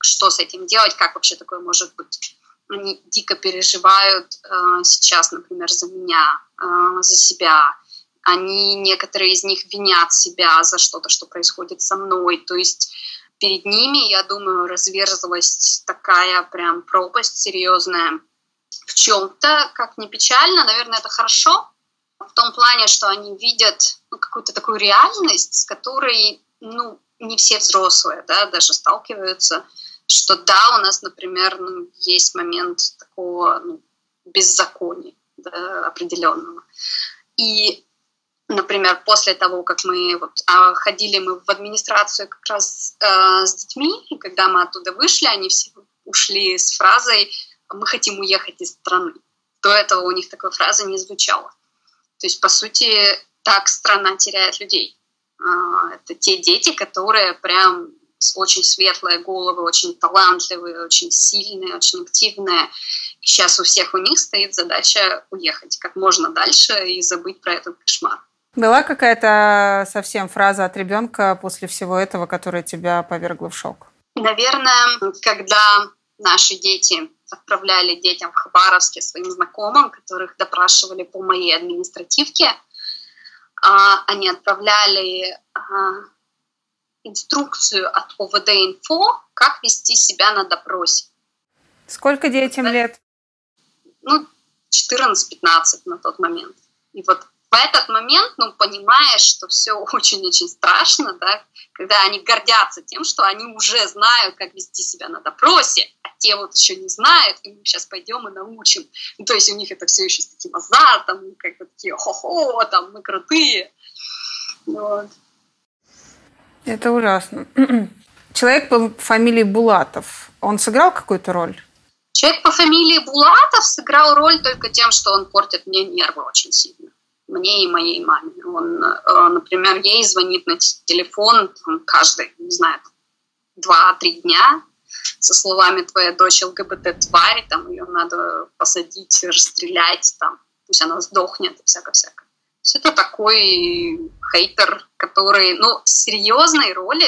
что с этим делать, как вообще такое может быть. Они дико переживают э, сейчас, например, за меня, э, за себя. Они, некоторые из них винят себя за что-то, что происходит со мной. То есть перед ними, я думаю, разверзлась такая прям пропасть серьезная. В чем-то, как ни печально, наверное, это хорошо, в том плане, что они видят ну, какую-то такую реальность, с которой ну, не все взрослые да, даже сталкиваются, что да, у нас, например, ну, есть момент такого ну, беззакония да, определенного. И, например, после того, как мы вот, а, ходили мы в администрацию как раз э, с детьми, и когда мы оттуда вышли, они все ушли с фразой «мы хотим уехать из страны». До этого у них такой фразы не звучало. То есть, по сути, так страна теряет людей. А, это те дети, которые прям очень светлые головы, очень талантливые, очень сильные, очень активные. И сейчас у всех у них стоит задача уехать как можно дальше и забыть про этот кошмар. Была какая-то совсем фраза от ребенка после всего этого, которая тебя повергла в шок? Наверное, когда наши дети отправляли детям в Хабаровске своим знакомым, которых допрашивали по моей административке. А, они отправляли а, инструкцию от ОВД-инфо, как вести себя на допросе. Сколько детям лет? Ну, 14-15 на тот момент. И вот в этот момент, ну, понимаешь, что все очень-очень страшно, да, когда они гордятся тем, что они уже знают, как вести себя на допросе, а те вот еще не знают, и мы сейчас пойдем и научим. Ну, то есть у них это все еще с таким азартом, как бы такие хо-хо, там, мы крутые. Вот. Это ужасно. Человек по фамилии Булатов, он сыграл какую-то роль? Человек по фамилии Булатов сыграл роль только тем, что он портит мне нервы очень сильно мне и моей маме. Он, э, например, ей звонит на телефон там, каждый, не знаю, два-три дня со словами «твоя дочь ЛГБТ-тварь», там ее надо посадить, расстрелять, там, пусть она сдохнет всяко-всяко. Это такой хейтер, который, ну, серьезной роли.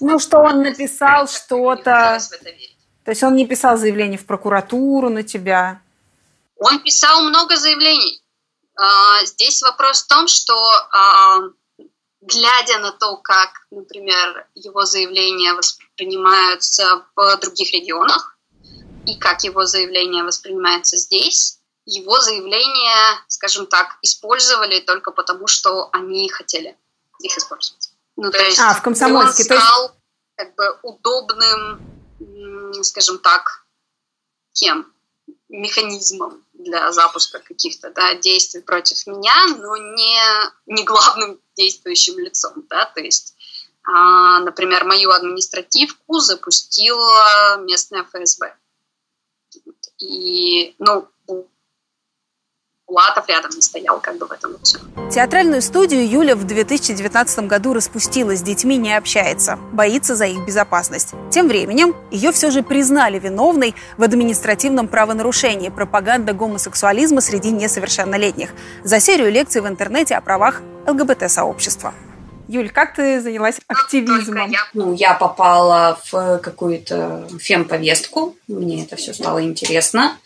Ну, что он написал что-то... То есть он не писал заявление в прокуратуру на тебя? Он писал много заявлений. А, здесь вопрос в том, что а, глядя на то, как, например, его заявления воспринимаются в других регионах и как его заявление воспринимается здесь, его заявления, скажем так, использовали только потому, что они хотели их использовать. Ну, то есть а, в Комсомольске. Он стал есть... как бы удобным, скажем так, кем? Механизмом для запуска каких-то да, действий против меня, но не, не главным действующим лицом. Да? То есть, а, например, мою административку запустила местная ФСБ. И, ну, Булатов рядом не стоял как бы в этом все. Театральную студию Юля в 2019 году распустила, с детьми не общается, боится за их безопасность. Тем временем ее все же признали виновной в административном правонарушении пропаганда гомосексуализма среди несовершеннолетних за серию лекций в интернете о правах ЛГБТ-сообщества. Юль, как ты занялась ну, активизмом? Я... Ну, я попала в какую-то фемповестку, мне это все стало интересно.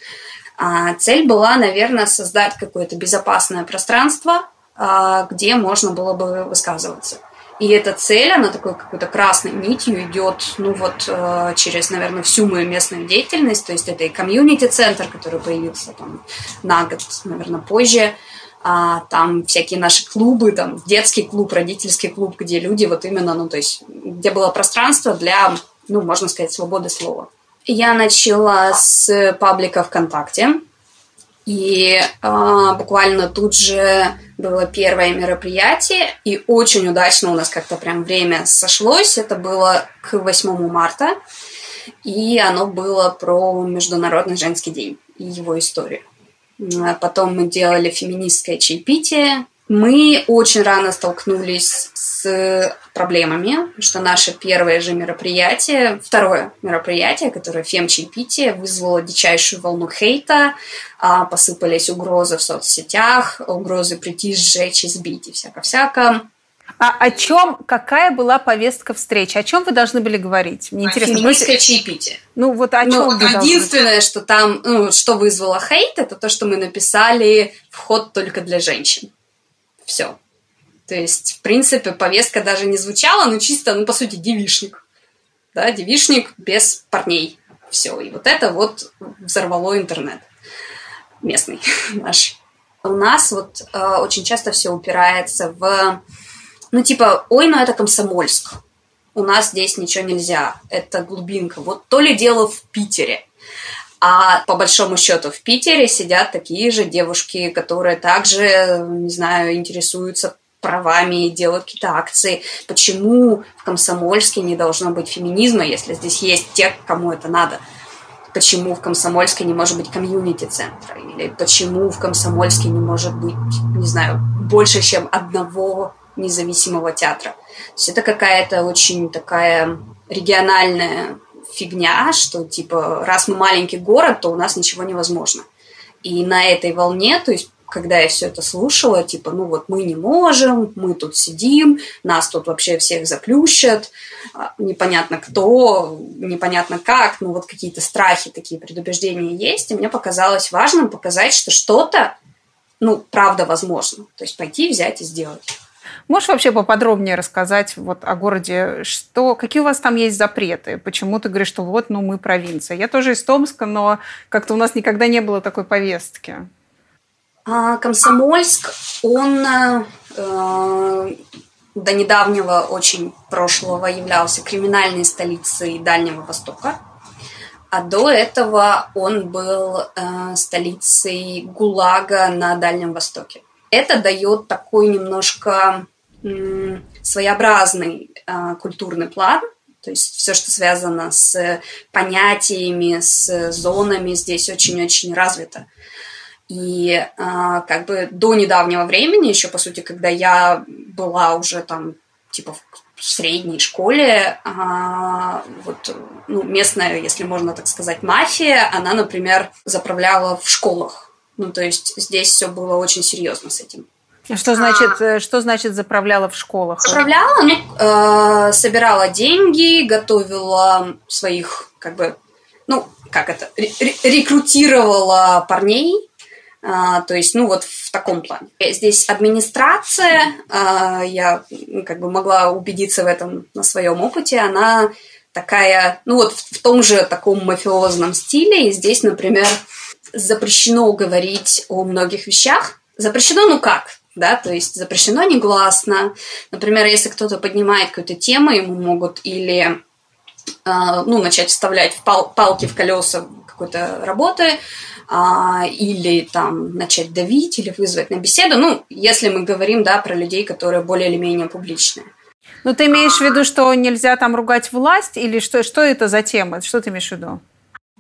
А цель была, наверное, создать какое-то безопасное пространство, а, где можно было бы высказываться. И эта цель, она такой какой-то красной нитью идет, ну вот, э, через, наверное, всю мою местную деятельность. То есть это и комьюнити-центр, который появился там на год, наверное, позже. А, там всякие наши клубы, там детский клуб, родительский клуб, где люди вот именно, ну то есть, где было пространство для, ну, можно сказать, свободы слова. Я начала с паблика ВКонтакте. И э, буквально тут же было первое мероприятие, и очень удачно у нас как-то прям время сошлось. Это было к 8 марта, и оно было про Международный женский день и его историю. Потом мы делали феминистское чаепитие. Мы очень рано столкнулись с с проблемами, что наше первое же мероприятие, второе мероприятие, которое фем-чаепитие, вызвало дичайшую волну хейта, а, посыпались угрозы в соцсетях, угрозы прийти, сжечь, избить и всяко-всяко. А о чем, какая была повестка встречи? О чем вы должны были говорить? Мне интересно. Феминистское вы... чаепитие. Ну вот о чем ну, Единственное, должны... что там, ну, что вызвало хейт, это то, что мы написали вход только для женщин. Все. То есть, в принципе, повестка даже не звучала, но чисто, ну, по сути, девишник. Да, девишник без парней. Все. И вот это вот взорвало интернет местный наш. У нас вот э, очень часто все упирается в, ну, типа, ой, ну это Комсомольск. У нас здесь ничего нельзя. Это глубинка. Вот то ли дело в Питере. А по большому счету в Питере сидят такие же девушки, которые также, не знаю, интересуются правами, делают какие-то акции. Почему в Комсомольске не должно быть феминизма, если здесь есть те, кому это надо? Почему в Комсомольске не может быть комьюнити-центра? Или почему в Комсомольске не может быть, не знаю, больше, чем одного независимого театра? То есть это какая-то очень такая региональная фигня, что типа раз мы маленький город, то у нас ничего невозможно. И на этой волне, то есть когда я все это слушала, типа, ну вот мы не можем, мы тут сидим, нас тут вообще всех заплющат, а, непонятно кто, непонятно как, ну вот какие-то страхи, такие предубеждения есть, и мне показалось важным показать, что что-то, ну, правда возможно. То есть пойти, взять и сделать. Можешь вообще поподробнее рассказать вот о городе, что, какие у вас там есть запреты? Почему ты говоришь, что вот, ну, мы провинция? Я тоже из Томска, но как-то у нас никогда не было такой повестки. А, Комсомольск, он э, до недавнего очень прошлого являлся криминальной столицей Дальнего Востока. А до этого он был э, столицей ГУЛАГа на Дальнем Востоке. Это дает такой немножко своеобразный э, культурный план, то есть все, что связано с понятиями, с зонами, здесь очень-очень развито. И э, как бы до недавнего времени, еще по сути, когда я была уже там типа в средней школе, э, вот ну, местная, если можно так сказать, мафия, она, например, заправляла в школах. Ну, то есть здесь все было очень серьезно с этим. А что значит, а, что значит заправляла в школах? Заправляла, ну, э, собирала деньги, готовила своих, как бы, ну, как это, рекрутировала парней, а, то есть, ну вот в таком плане. Здесь администрация, а, я как бы могла убедиться в этом на своем опыте, она такая, ну вот в, том же таком мафиозном стиле. И здесь, например, запрещено говорить о многих вещах. Запрещено, ну как? Да, то есть запрещено негласно. Например, если кто-то поднимает какую-то тему, ему могут или а, ну, начать вставлять пал- палки в колеса какой-то работы, а, или там начать давить, или вызвать на беседу. Ну, если мы говорим, да, про людей, которые более или менее публичные. Ну, ты имеешь в виду, что нельзя там ругать власть, или что, что это за тема? Что ты имеешь в виду?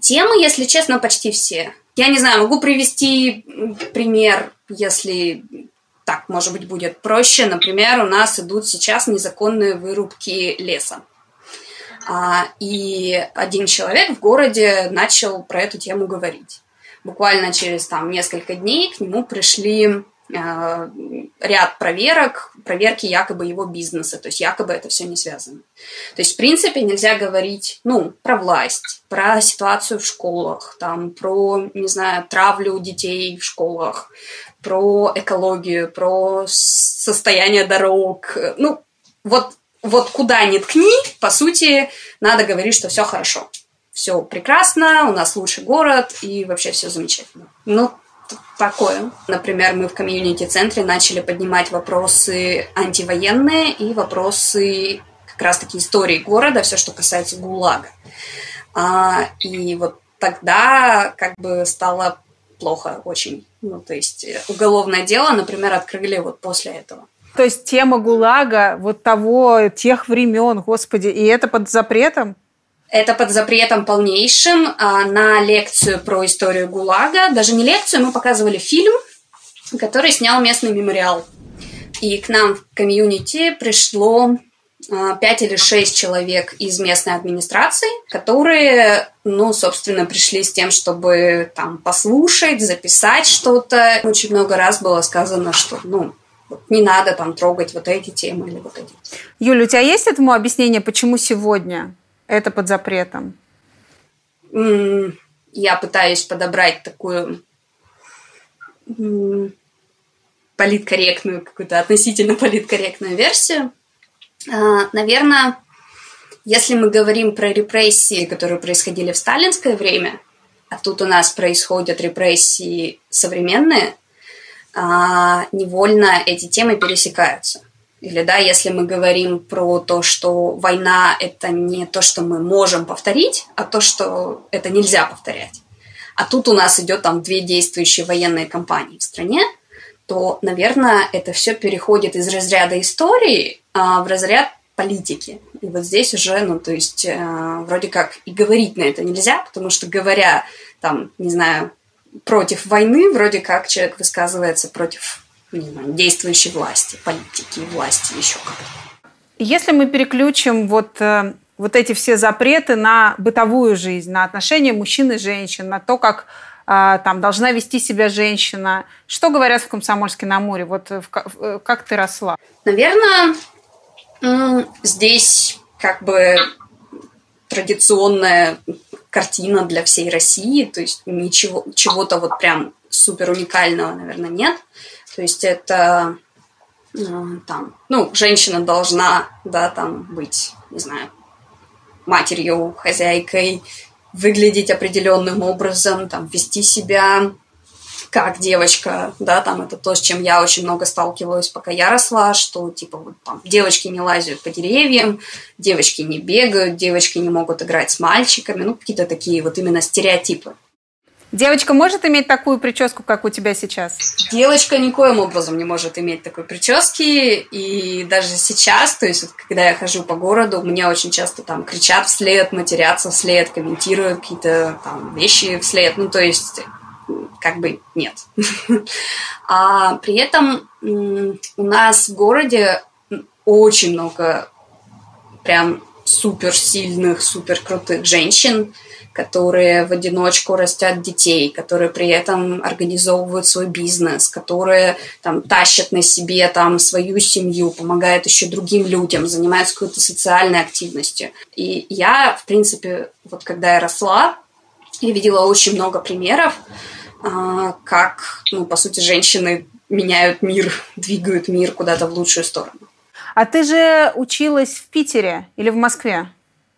Темы, если честно, почти все. Я не знаю, могу привести пример, если так, может быть, будет проще. Например, у нас идут сейчас незаконные вырубки леса. А, и один человек в городе начал про эту тему говорить буквально через там несколько дней к нему пришли э, ряд проверок, проверки якобы его бизнеса, то есть якобы это все не связано. То есть, в принципе, нельзя говорить, ну, про власть, про ситуацию в школах, там, про, не знаю, травлю детей в школах, про экологию, про состояние дорог, ну, вот, вот куда ни ткни, по сути, надо говорить, что все хорошо все прекрасно, у нас лучший город и вообще все замечательно. Ну, такое. Например, мы в комьюнити-центре начали поднимать вопросы антивоенные и вопросы как раз-таки истории города, все, что касается ГУЛАГа. А, и вот тогда как бы стало плохо очень. Ну, то есть уголовное дело, например, открыли вот после этого. То есть тема ГУЛАГа вот того, тех времен, господи, и это под запретом? Это под запретом полнейшим а, на лекцию про историю ГУЛАГа. Даже не лекцию, мы показывали фильм, который снял местный мемориал. и к нам в комьюнити пришло а, пять или шесть человек из местной администрации, которые, ну, собственно, пришли с тем, чтобы там послушать, записать что-то. Очень много раз было сказано, что, ну, не надо там трогать вот эти темы или вот эти. Юля, у тебя есть этому объяснение, почему сегодня это под запретом? Я пытаюсь подобрать такую политкорректную, какую-то относительно политкорректную версию. А, Наверное, если мы говорим про репрессии, которые происходили в сталинское время, а тут у нас происходят репрессии современные, а, невольно эти темы пересекаются. Или да, если мы говорим про то, что война это не то, что мы можем повторить, а то, что это нельзя повторять. А тут у нас идет там две действующие военные кампании в стране, то, наверное, это все переходит из разряда истории а, в разряд политики. И вот здесь уже, ну, то есть, э, вроде как и говорить на это нельзя, потому что говоря, там, не знаю, против войны, вроде как человек высказывается против не знаю, действующей власти, политики, власти, еще как-то. Если мы переключим вот, э, вот эти все запреты на бытовую жизнь, на отношения мужчин и женщин, на то, как э, там должна вести себя женщина, что говорят в Комсомольске на море? Вот э, как ты росла? Наверное, здесь как бы традиционная картина для всей России, то есть ничего чего-то вот прям супер уникального, наверное, нет. То есть это э, там, ну, женщина должна, да, там быть, не знаю, матерью, хозяйкой, выглядеть определенным образом, там, вести себя как девочка, да, там это то, с чем я очень много сталкивалась, пока я росла, что типа вот там девочки не лазят по деревьям, девочки не бегают, девочки не могут играть с мальчиками, ну какие-то такие вот именно стереотипы. Девочка может иметь такую прическу, как у тебя сейчас? Девочка никоим образом не может иметь такой прически. И даже сейчас, то есть вот, когда я хожу по городу, мне очень часто там кричат вслед, матерятся вслед, комментируют какие-то там вещи вслед. Ну, то есть как бы нет. А при этом у нас в городе очень много прям супер сильных, супер крутых женщин, которые в одиночку растят детей, которые при этом организовывают свой бизнес, которые там тащат на себе там свою семью, помогают еще другим людям, занимаются какой-то социальной активностью. И я, в принципе, вот когда я росла, я видела очень много примеров, а, как, ну, по сути, женщины меняют мир, двигают мир куда-то в лучшую сторону. А ты же училась в Питере или в Москве?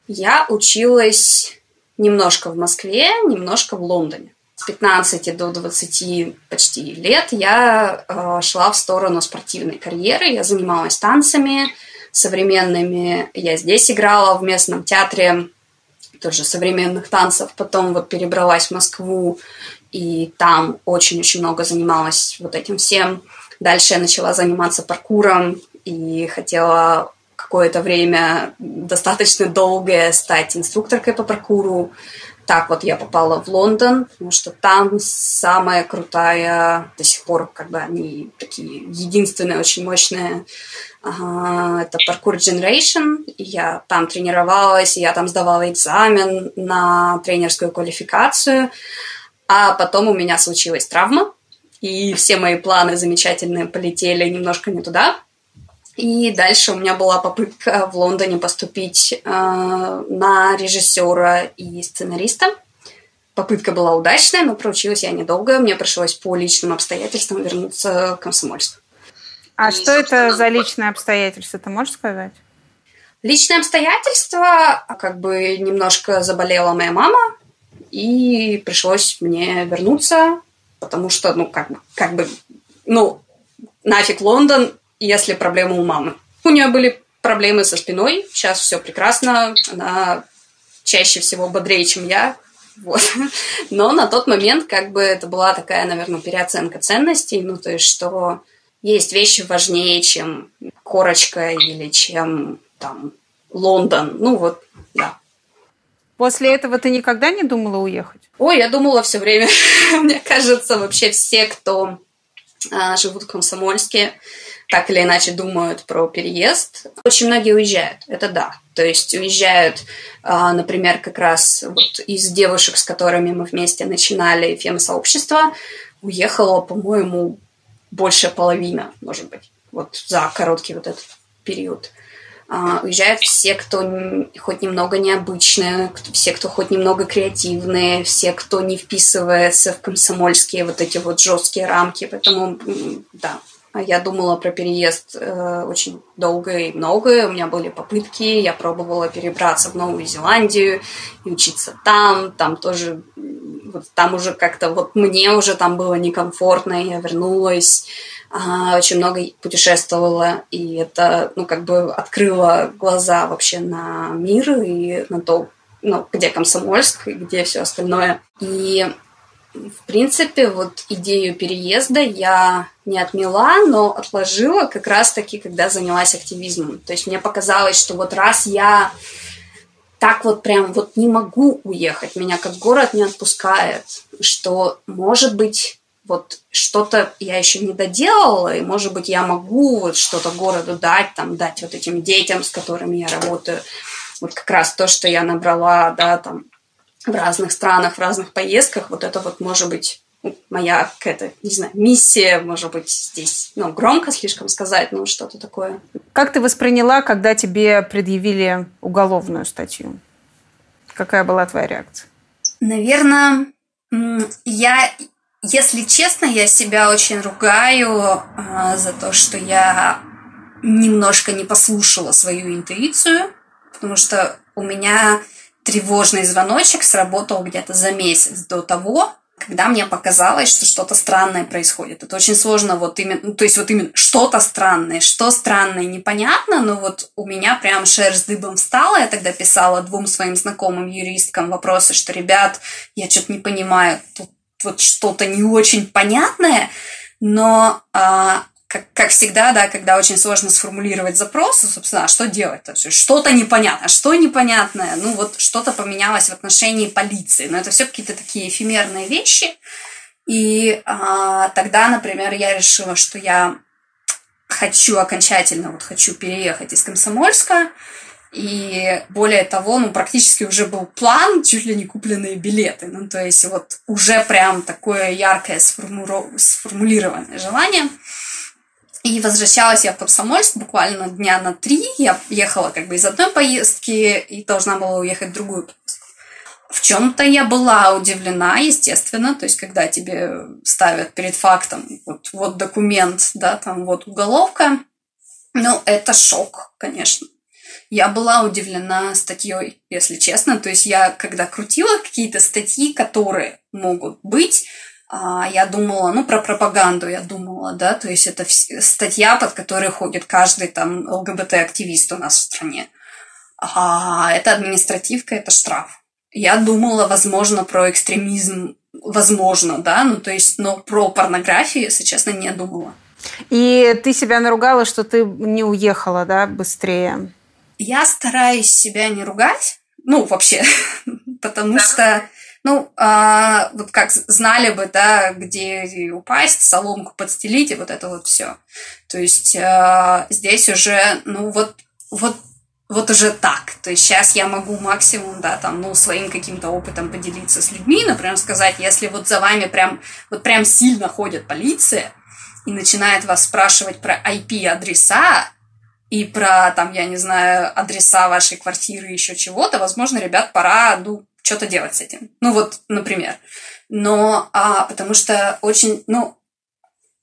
Я училась немножко в Москве, немножко в Лондоне. С 15 до 20 почти лет я э, шла в сторону спортивной карьеры. Я занималась танцами современными. Я здесь играла в местном театре тоже современных танцев. Потом вот перебралась в Москву и там очень-очень много занималась вот этим всем. Дальше я начала заниматься паркуром и хотела какое-то время достаточно долгое стать инструкторкой по паркуру. Так вот я попала в Лондон, потому что там самая крутая, до сих пор как бы они такие единственные, очень мощные, ага, это паркур Generation. Я там тренировалась, я там сдавала экзамен на тренерскую квалификацию. А потом у меня случилась травма, и все мои планы замечательные полетели немножко не туда. И дальше у меня была попытка в Лондоне поступить э, на режиссера и сценариста. Попытка была удачная, но проучилась я недолго. Мне пришлось по личным обстоятельствам вернуться в комсомольство. А и, что это за личные обстоятельства, ты можешь сказать? Личные обстоятельства, как бы немножко заболела моя мама, и пришлось мне вернуться, потому что, ну, как бы, как бы, ну, нафиг Лондон, если проблема у мамы. У нее были проблемы со спиной, сейчас все прекрасно, она чаще всего бодрее, чем я, вот. Но на тот момент как бы это была такая, наверное, переоценка ценностей, ну, то есть, что есть вещи важнее, чем корочка или чем там Лондон. Ну, вот, да. После этого ты никогда не думала уехать? Ой, я думала все время. Мне кажется, вообще все, кто а, живут в Комсомольске, так или иначе думают про переезд. Очень многие уезжают, это да. То есть уезжают, а, например, как раз вот из девушек, с которыми мы вместе начинали фем-сообщество, уехало, по-моему, больше половина, может быть, вот за короткий вот этот период. Uh, уезжают все, кто хоть немного необычные, все, кто хоть немного креативные, все, кто не вписывается в комсомольские вот эти вот жесткие рамки. Поэтому, да, я думала про переезд э, очень долго и много. У меня были попытки. Я пробовала перебраться в Новую Зеландию и учиться там. Там тоже, вот там уже как-то, вот мне уже там было некомфортно. Я вернулась, э, очень много путешествовала. И это, ну, как бы открыло глаза вообще на мир и на то, ну, где Комсомольск и где все остальное. И в принципе, вот идею переезда я не отмела, но отложила как раз-таки, когда занялась активизмом. То есть мне показалось, что вот раз я так вот прям вот не могу уехать, меня как город не отпускает, что, может быть, вот что-то я еще не доделала, и, может быть, я могу вот что-то городу дать, там, дать вот этим детям, с которыми я работаю. Вот как раз то, что я набрала, да, там, в разных странах, в разных поездках. Вот это вот может быть моя какая-то, не знаю, миссия, может быть, здесь, ну, громко слишком сказать, но что-то такое. Как ты восприняла, когда тебе предъявили уголовную статью? Какая была твоя реакция? Наверное, я, если честно, я себя очень ругаю э, за то, что я немножко не послушала свою интуицию, потому что у меня тревожный звоночек сработал где-то за месяц до того, когда мне показалось, что что-то странное происходит. Это очень сложно вот именно, ну, то есть вот именно что-то странное, что странное, непонятно, но вот у меня прям шерсть дыбом встала. Я тогда писала двум своим знакомым юристкам вопросы, что, ребят, я что-то не понимаю, тут вот что-то не очень понятное, но а, как, как всегда, да, когда очень сложно сформулировать запрос, собственно, а что делать? Что-то непонятно. Что непонятное? Ну, вот что-то поменялось в отношении полиции. Но это все какие-то такие эфемерные вещи. И а, тогда, например, я решила, что я хочу окончательно, вот хочу переехать из Комсомольска. И более того, ну, практически уже был план, чуть ли не купленные билеты. Ну, то есть вот уже прям такое яркое сформулированное желание – и возвращалась я в Комсомольск буквально дня на три. Я ехала как бы из одной поездки и должна была уехать в другую поездку. В чем-то я была удивлена, естественно, то есть когда тебе ставят перед фактом вот, вот документ, да, там вот уголовка, ну, это шок, конечно. Я была удивлена статьей, если честно. То есть я, когда крутила какие-то статьи, которые могут быть, я думала, ну, про пропаганду я думала, да, то есть это статья, под которой ходит каждый там ЛГБТ-активист у нас в стране. А это административка, это штраф. Я думала, возможно, про экстремизм, возможно, да, ну, то есть, но про порнографию, если честно, не думала. И ты себя наругала, что ты не уехала, да, быстрее? Я стараюсь себя не ругать, ну, вообще, потому что ну, а, вот как знали бы, да, где упасть, соломку подстелить и вот это вот все. То есть а, здесь уже, ну, вот, вот вот уже так. То есть сейчас я могу максимум, да, там, ну, своим каким-то опытом поделиться с людьми, например, сказать, если вот за вами прям, вот прям сильно ходит полиция и начинает вас спрашивать про IP-адреса и про, там, я не знаю, адреса вашей квартиры, еще чего-то, возможно, ребят, пора, ну, что-то делать с этим. Ну вот, например. Но а, потому что очень, ну,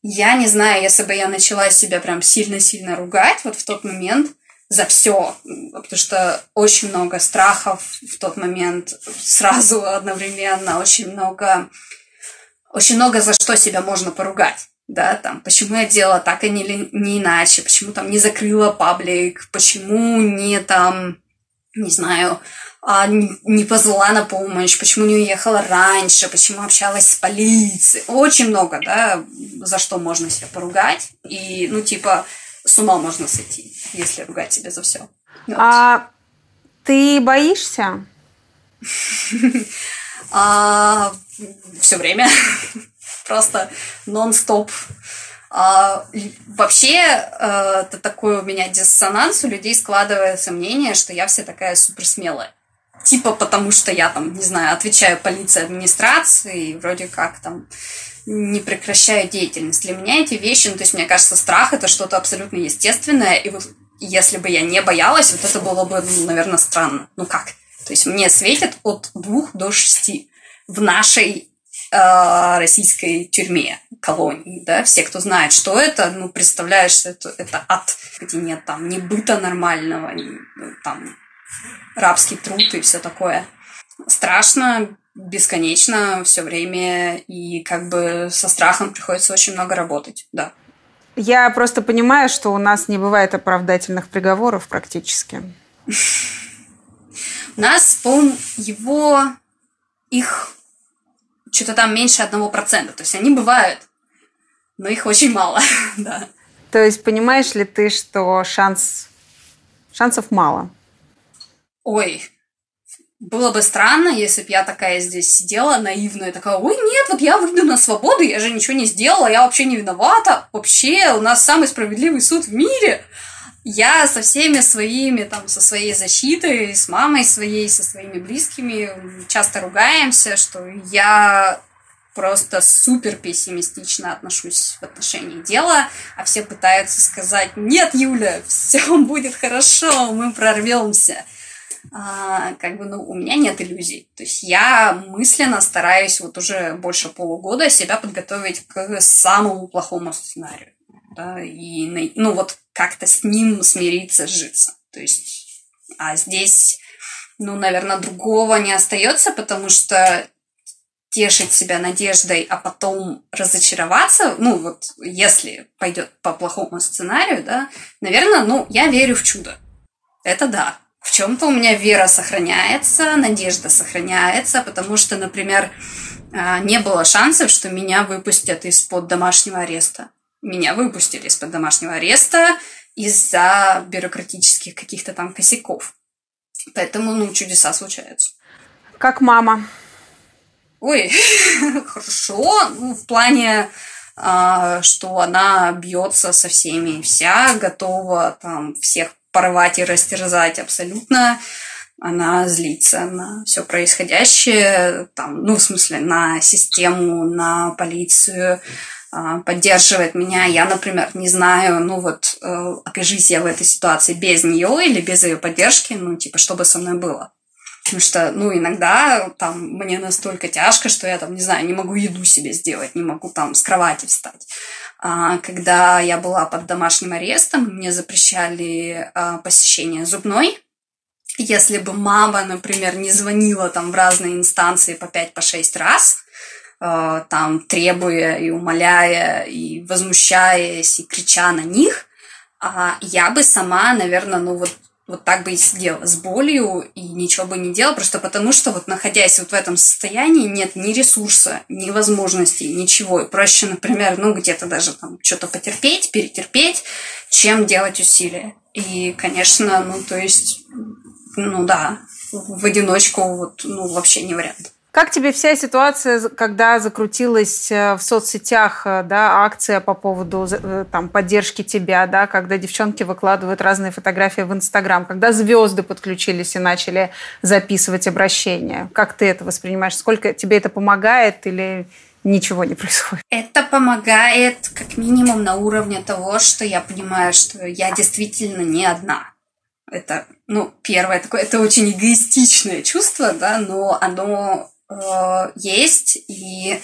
я не знаю, если бы я начала себя прям сильно-сильно ругать вот в тот момент за все, потому что очень много страхов в тот момент сразу одновременно, очень много, очень много за что себя можно поругать да, там, почему я делала так, а не, не иначе, почему там не закрыла паблик, почему не там, не знаю, а, не позвала на помощь, почему не уехала раньше, почему общалась с полицией. Очень много, да, за что можно себя поругать. И, ну, типа, с ума можно сойти, если ругать себя за все. Вот. А ты боишься? а, все время. Просто нон-стоп. А, вообще, э, это такой у меня диссонанс, у людей складывается мнение, что я вся такая суперсмелая. Типа потому, что я там, не знаю, отвечаю полиции администрации, и вроде как там не прекращаю деятельность. Для меня эти вещи, ну, то есть, мне кажется, страх это что-то абсолютно естественное, и вот если бы я не боялась, вот это было бы, ну, наверное, странно. Ну как? То есть мне светит от двух до шести в нашей э, российской тюрьме, колонии, да, все, кто знает, что это, ну, представляешь, что это, это ад, где нет там ни быта нормального, ни, ну, там рабский труд и все такое. Страшно, бесконечно, все время, и как бы со страхом приходится очень много работать, да. Я просто понимаю, что у нас не бывает оправдательных приговоров практически. У нас, по его, их что-то там меньше одного процента. То есть они бывают, но их очень мало, да. То есть понимаешь ли ты, что шанс, шансов мало? Ой, было бы странно, если бы я такая здесь сидела, наивная, такая, ой, нет, вот я выйду на свободу, я же ничего не сделала, я вообще не виновата. Вообще, у нас самый справедливый суд в мире. Я со всеми своими, там, со своей защитой, с мамой своей, со своими близкими часто ругаемся, что я просто супер пессимистично отношусь в отношении дела, а все пытаются сказать, нет, Юля, все будет хорошо, мы прорвемся а, как бы, ну, у меня нет иллюзий. То есть я мысленно стараюсь вот уже больше полугода себя подготовить к самому плохому сценарию. Да, и, ну, вот как-то с ним смириться, сжиться. То есть, а здесь, ну, наверное, другого не остается, потому что тешить себя надеждой, а потом разочароваться, ну, вот, если пойдет по плохому сценарию, да, наверное, ну, я верю в чудо. Это да в чем-то у меня вера сохраняется, надежда сохраняется, потому что, например, а, не было шансов, что меня выпустят из-под домашнего ареста. Меня выпустили из-под домашнего ареста из-за бюрократических каких-то там косяков. Поэтому, ну, чудеса случаются. Как мама? Ой, хорошо. Ну, в плане, а, что она бьется со всеми вся, готова там всех порвать и растерзать абсолютно. Она злится на все происходящее, там, ну, в смысле, на систему, на полицию, поддерживает меня. Я, например, не знаю, ну вот, э, окажись я в этой ситуации без нее или без ее поддержки, ну, типа, что бы со мной было. Потому что, ну, иногда там мне настолько тяжко, что я там, не знаю, не могу еду себе сделать, не могу там с кровати встать. А, когда я была под домашним арестом, мне запрещали а, посещение зубной. Если бы мама, например, не звонила там в разные инстанции по 5-6 по раз, а, там требуя и умоляя, и возмущаясь, и крича на них, я бы сама, наверное, ну вот вот так бы и сидела с болью и ничего бы не делала, просто потому что вот находясь вот в этом состоянии нет ни ресурса, ни возможностей, ничего. И проще, например, ну где-то даже там что-то потерпеть, перетерпеть, чем делать усилия. И, конечно, ну то есть, ну да, в одиночку вот, ну вообще не вариант. Как тебе вся ситуация, когда закрутилась э, в соцсетях э, да, акция по поводу э, там, поддержки тебя, да, когда девчонки выкладывают разные фотографии в Инстаграм, когда звезды подключились и начали записывать обращения? Как ты это воспринимаешь? Сколько тебе это помогает или ничего не происходит? Это помогает как минимум на уровне того, что я понимаю, что я действительно не одна. Это, ну, первое такое, это очень эгоистичное чувство, да, но оно Э, есть, и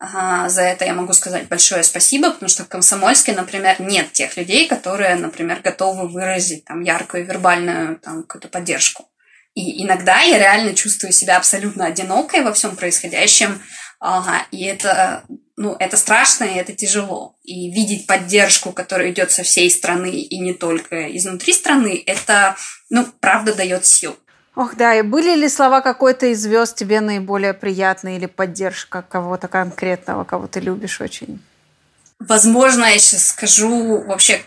за это я могу сказать большое спасибо, потому что в Комсомольске, например, нет тех людей, которые, например, готовы выразить там яркую вербальную там какую-то поддержку. И иногда я реально чувствую себя абсолютно одинокой во всем происходящем, ага, и это, ну, это страшно, и это тяжело. И видеть поддержку, которая идет со всей страны и не только изнутри страны, это, ну, правда дает сил. Ох, да, и были ли слова какой-то из звезд тебе наиболее приятные или поддержка кого-то конкретного, кого ты любишь очень? Возможно, я сейчас скажу вообще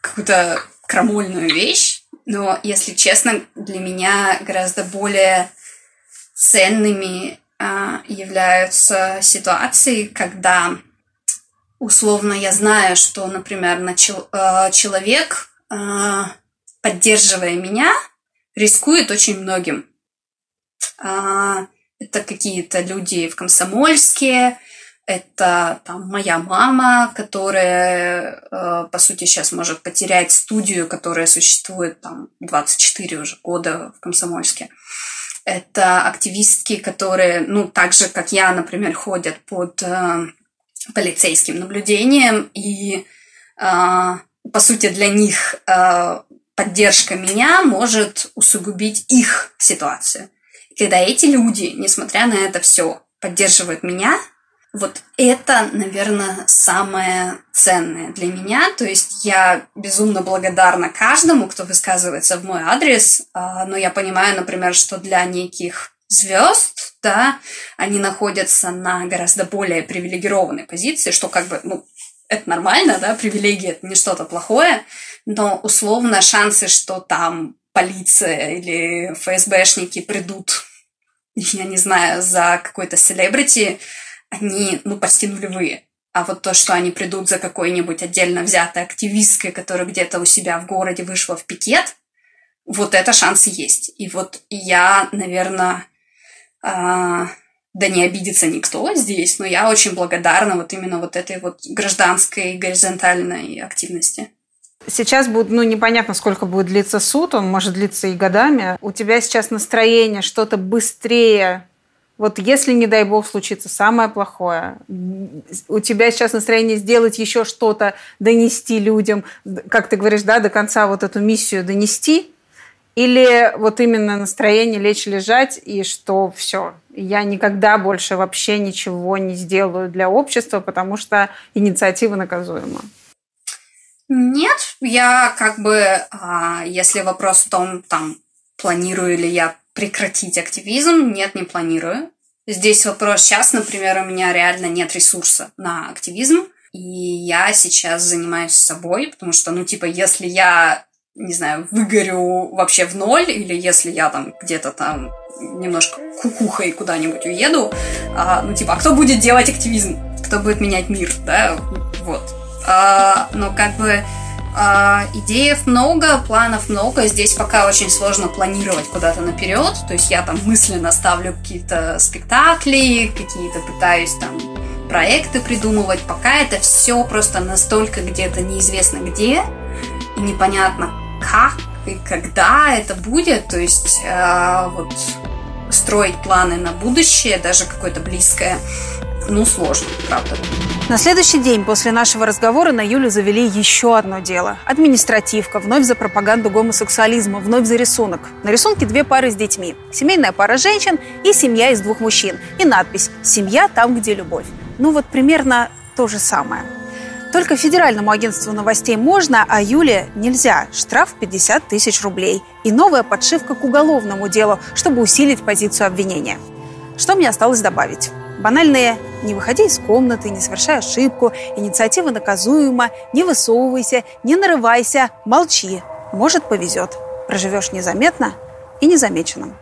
какую-то крамольную вещь, но, если честно, для меня гораздо более ценными а, являются ситуации, когда условно я знаю, что, например, начал, э, человек, э, поддерживая меня, рискует очень многим. Э, это какие-то люди в Комсомольске, это там моя мама, которая, э, по сути, сейчас может потерять студию, которая существует там 24 уже года в Комсомольске. Это активистки, которые, ну, так же, как я, например, ходят под э, полицейским наблюдением, и, э, по сути, для них э, поддержка меня может усугубить их ситуацию. И когда эти люди, несмотря на это все, поддерживают меня, вот это, наверное, самое ценное для меня. То есть я безумно благодарна каждому, кто высказывается в мой адрес, а, но я понимаю, например, что для неких звезд, да, они находятся на гораздо более привилегированной позиции, что как бы, ну, это нормально, да, привилегии это не что-то плохое, но условно шансы, что там полиция или ФСБшники придут, я не знаю, за какой-то селебрити, они, ну, почти нулевые. А вот то, что они придут за какой-нибудь отдельно взятой активисткой, которая где-то у себя в городе вышла в пикет, вот это шансы есть. И вот я, наверное, э, да не обидится никто здесь, но я очень благодарна вот именно вот этой вот гражданской горизонтальной активности. Сейчас будет, ну, непонятно, сколько будет длиться суд, он может длиться и годами. У тебя сейчас настроение что-то быстрее вот если, не дай бог, случится самое плохое, у тебя сейчас настроение сделать еще что-то, донести людям, как ты говоришь, да, до конца вот эту миссию донести, или вот именно настроение лечь лежать и что все, я никогда больше вообще ничего не сделаю для общества, потому что инициатива наказуема. Нет, я как бы, а, если вопрос в том, там, планирую ли я прекратить активизм, нет, не планирую. Здесь вопрос, сейчас, например, у меня реально нет ресурса на активизм, и я сейчас занимаюсь собой, потому что, ну, типа, если я, не знаю, выгорю вообще в ноль, или если я там где-то там немножко кукухой куда-нибудь уеду, а, ну, типа, а кто будет делать активизм? Кто будет менять мир, да? Вот. А, но как бы а, идеев много, планов много. Здесь пока очень сложно планировать куда-то наперед. То есть я там мысленно ставлю какие-то спектакли, какие-то пытаюсь там проекты придумывать. Пока это все просто настолько где-то неизвестно где и непонятно как и когда это будет. То есть э, вот строить планы на будущее, даже какое-то близкое, ну, сложно, правда. На следующий день после нашего разговора на Юлю завели еще одно дело. Административка, вновь за пропаганду гомосексуализма, вновь за рисунок. На рисунке две пары с детьми. Семейная пара женщин и семья из двух мужчин. И надпись «Семья там, где любовь». Ну вот примерно то же самое. Только федеральному агентству новостей можно, а Юле нельзя. Штраф 50 тысяч рублей. И новая подшивка к уголовному делу, чтобы усилить позицию обвинения. Что мне осталось добавить? Банальные «не выходи из комнаты, не совершай ошибку», «инициатива наказуема», «не высовывайся», «не нарывайся», «молчи». Может, повезет. Проживешь незаметно и незамеченным.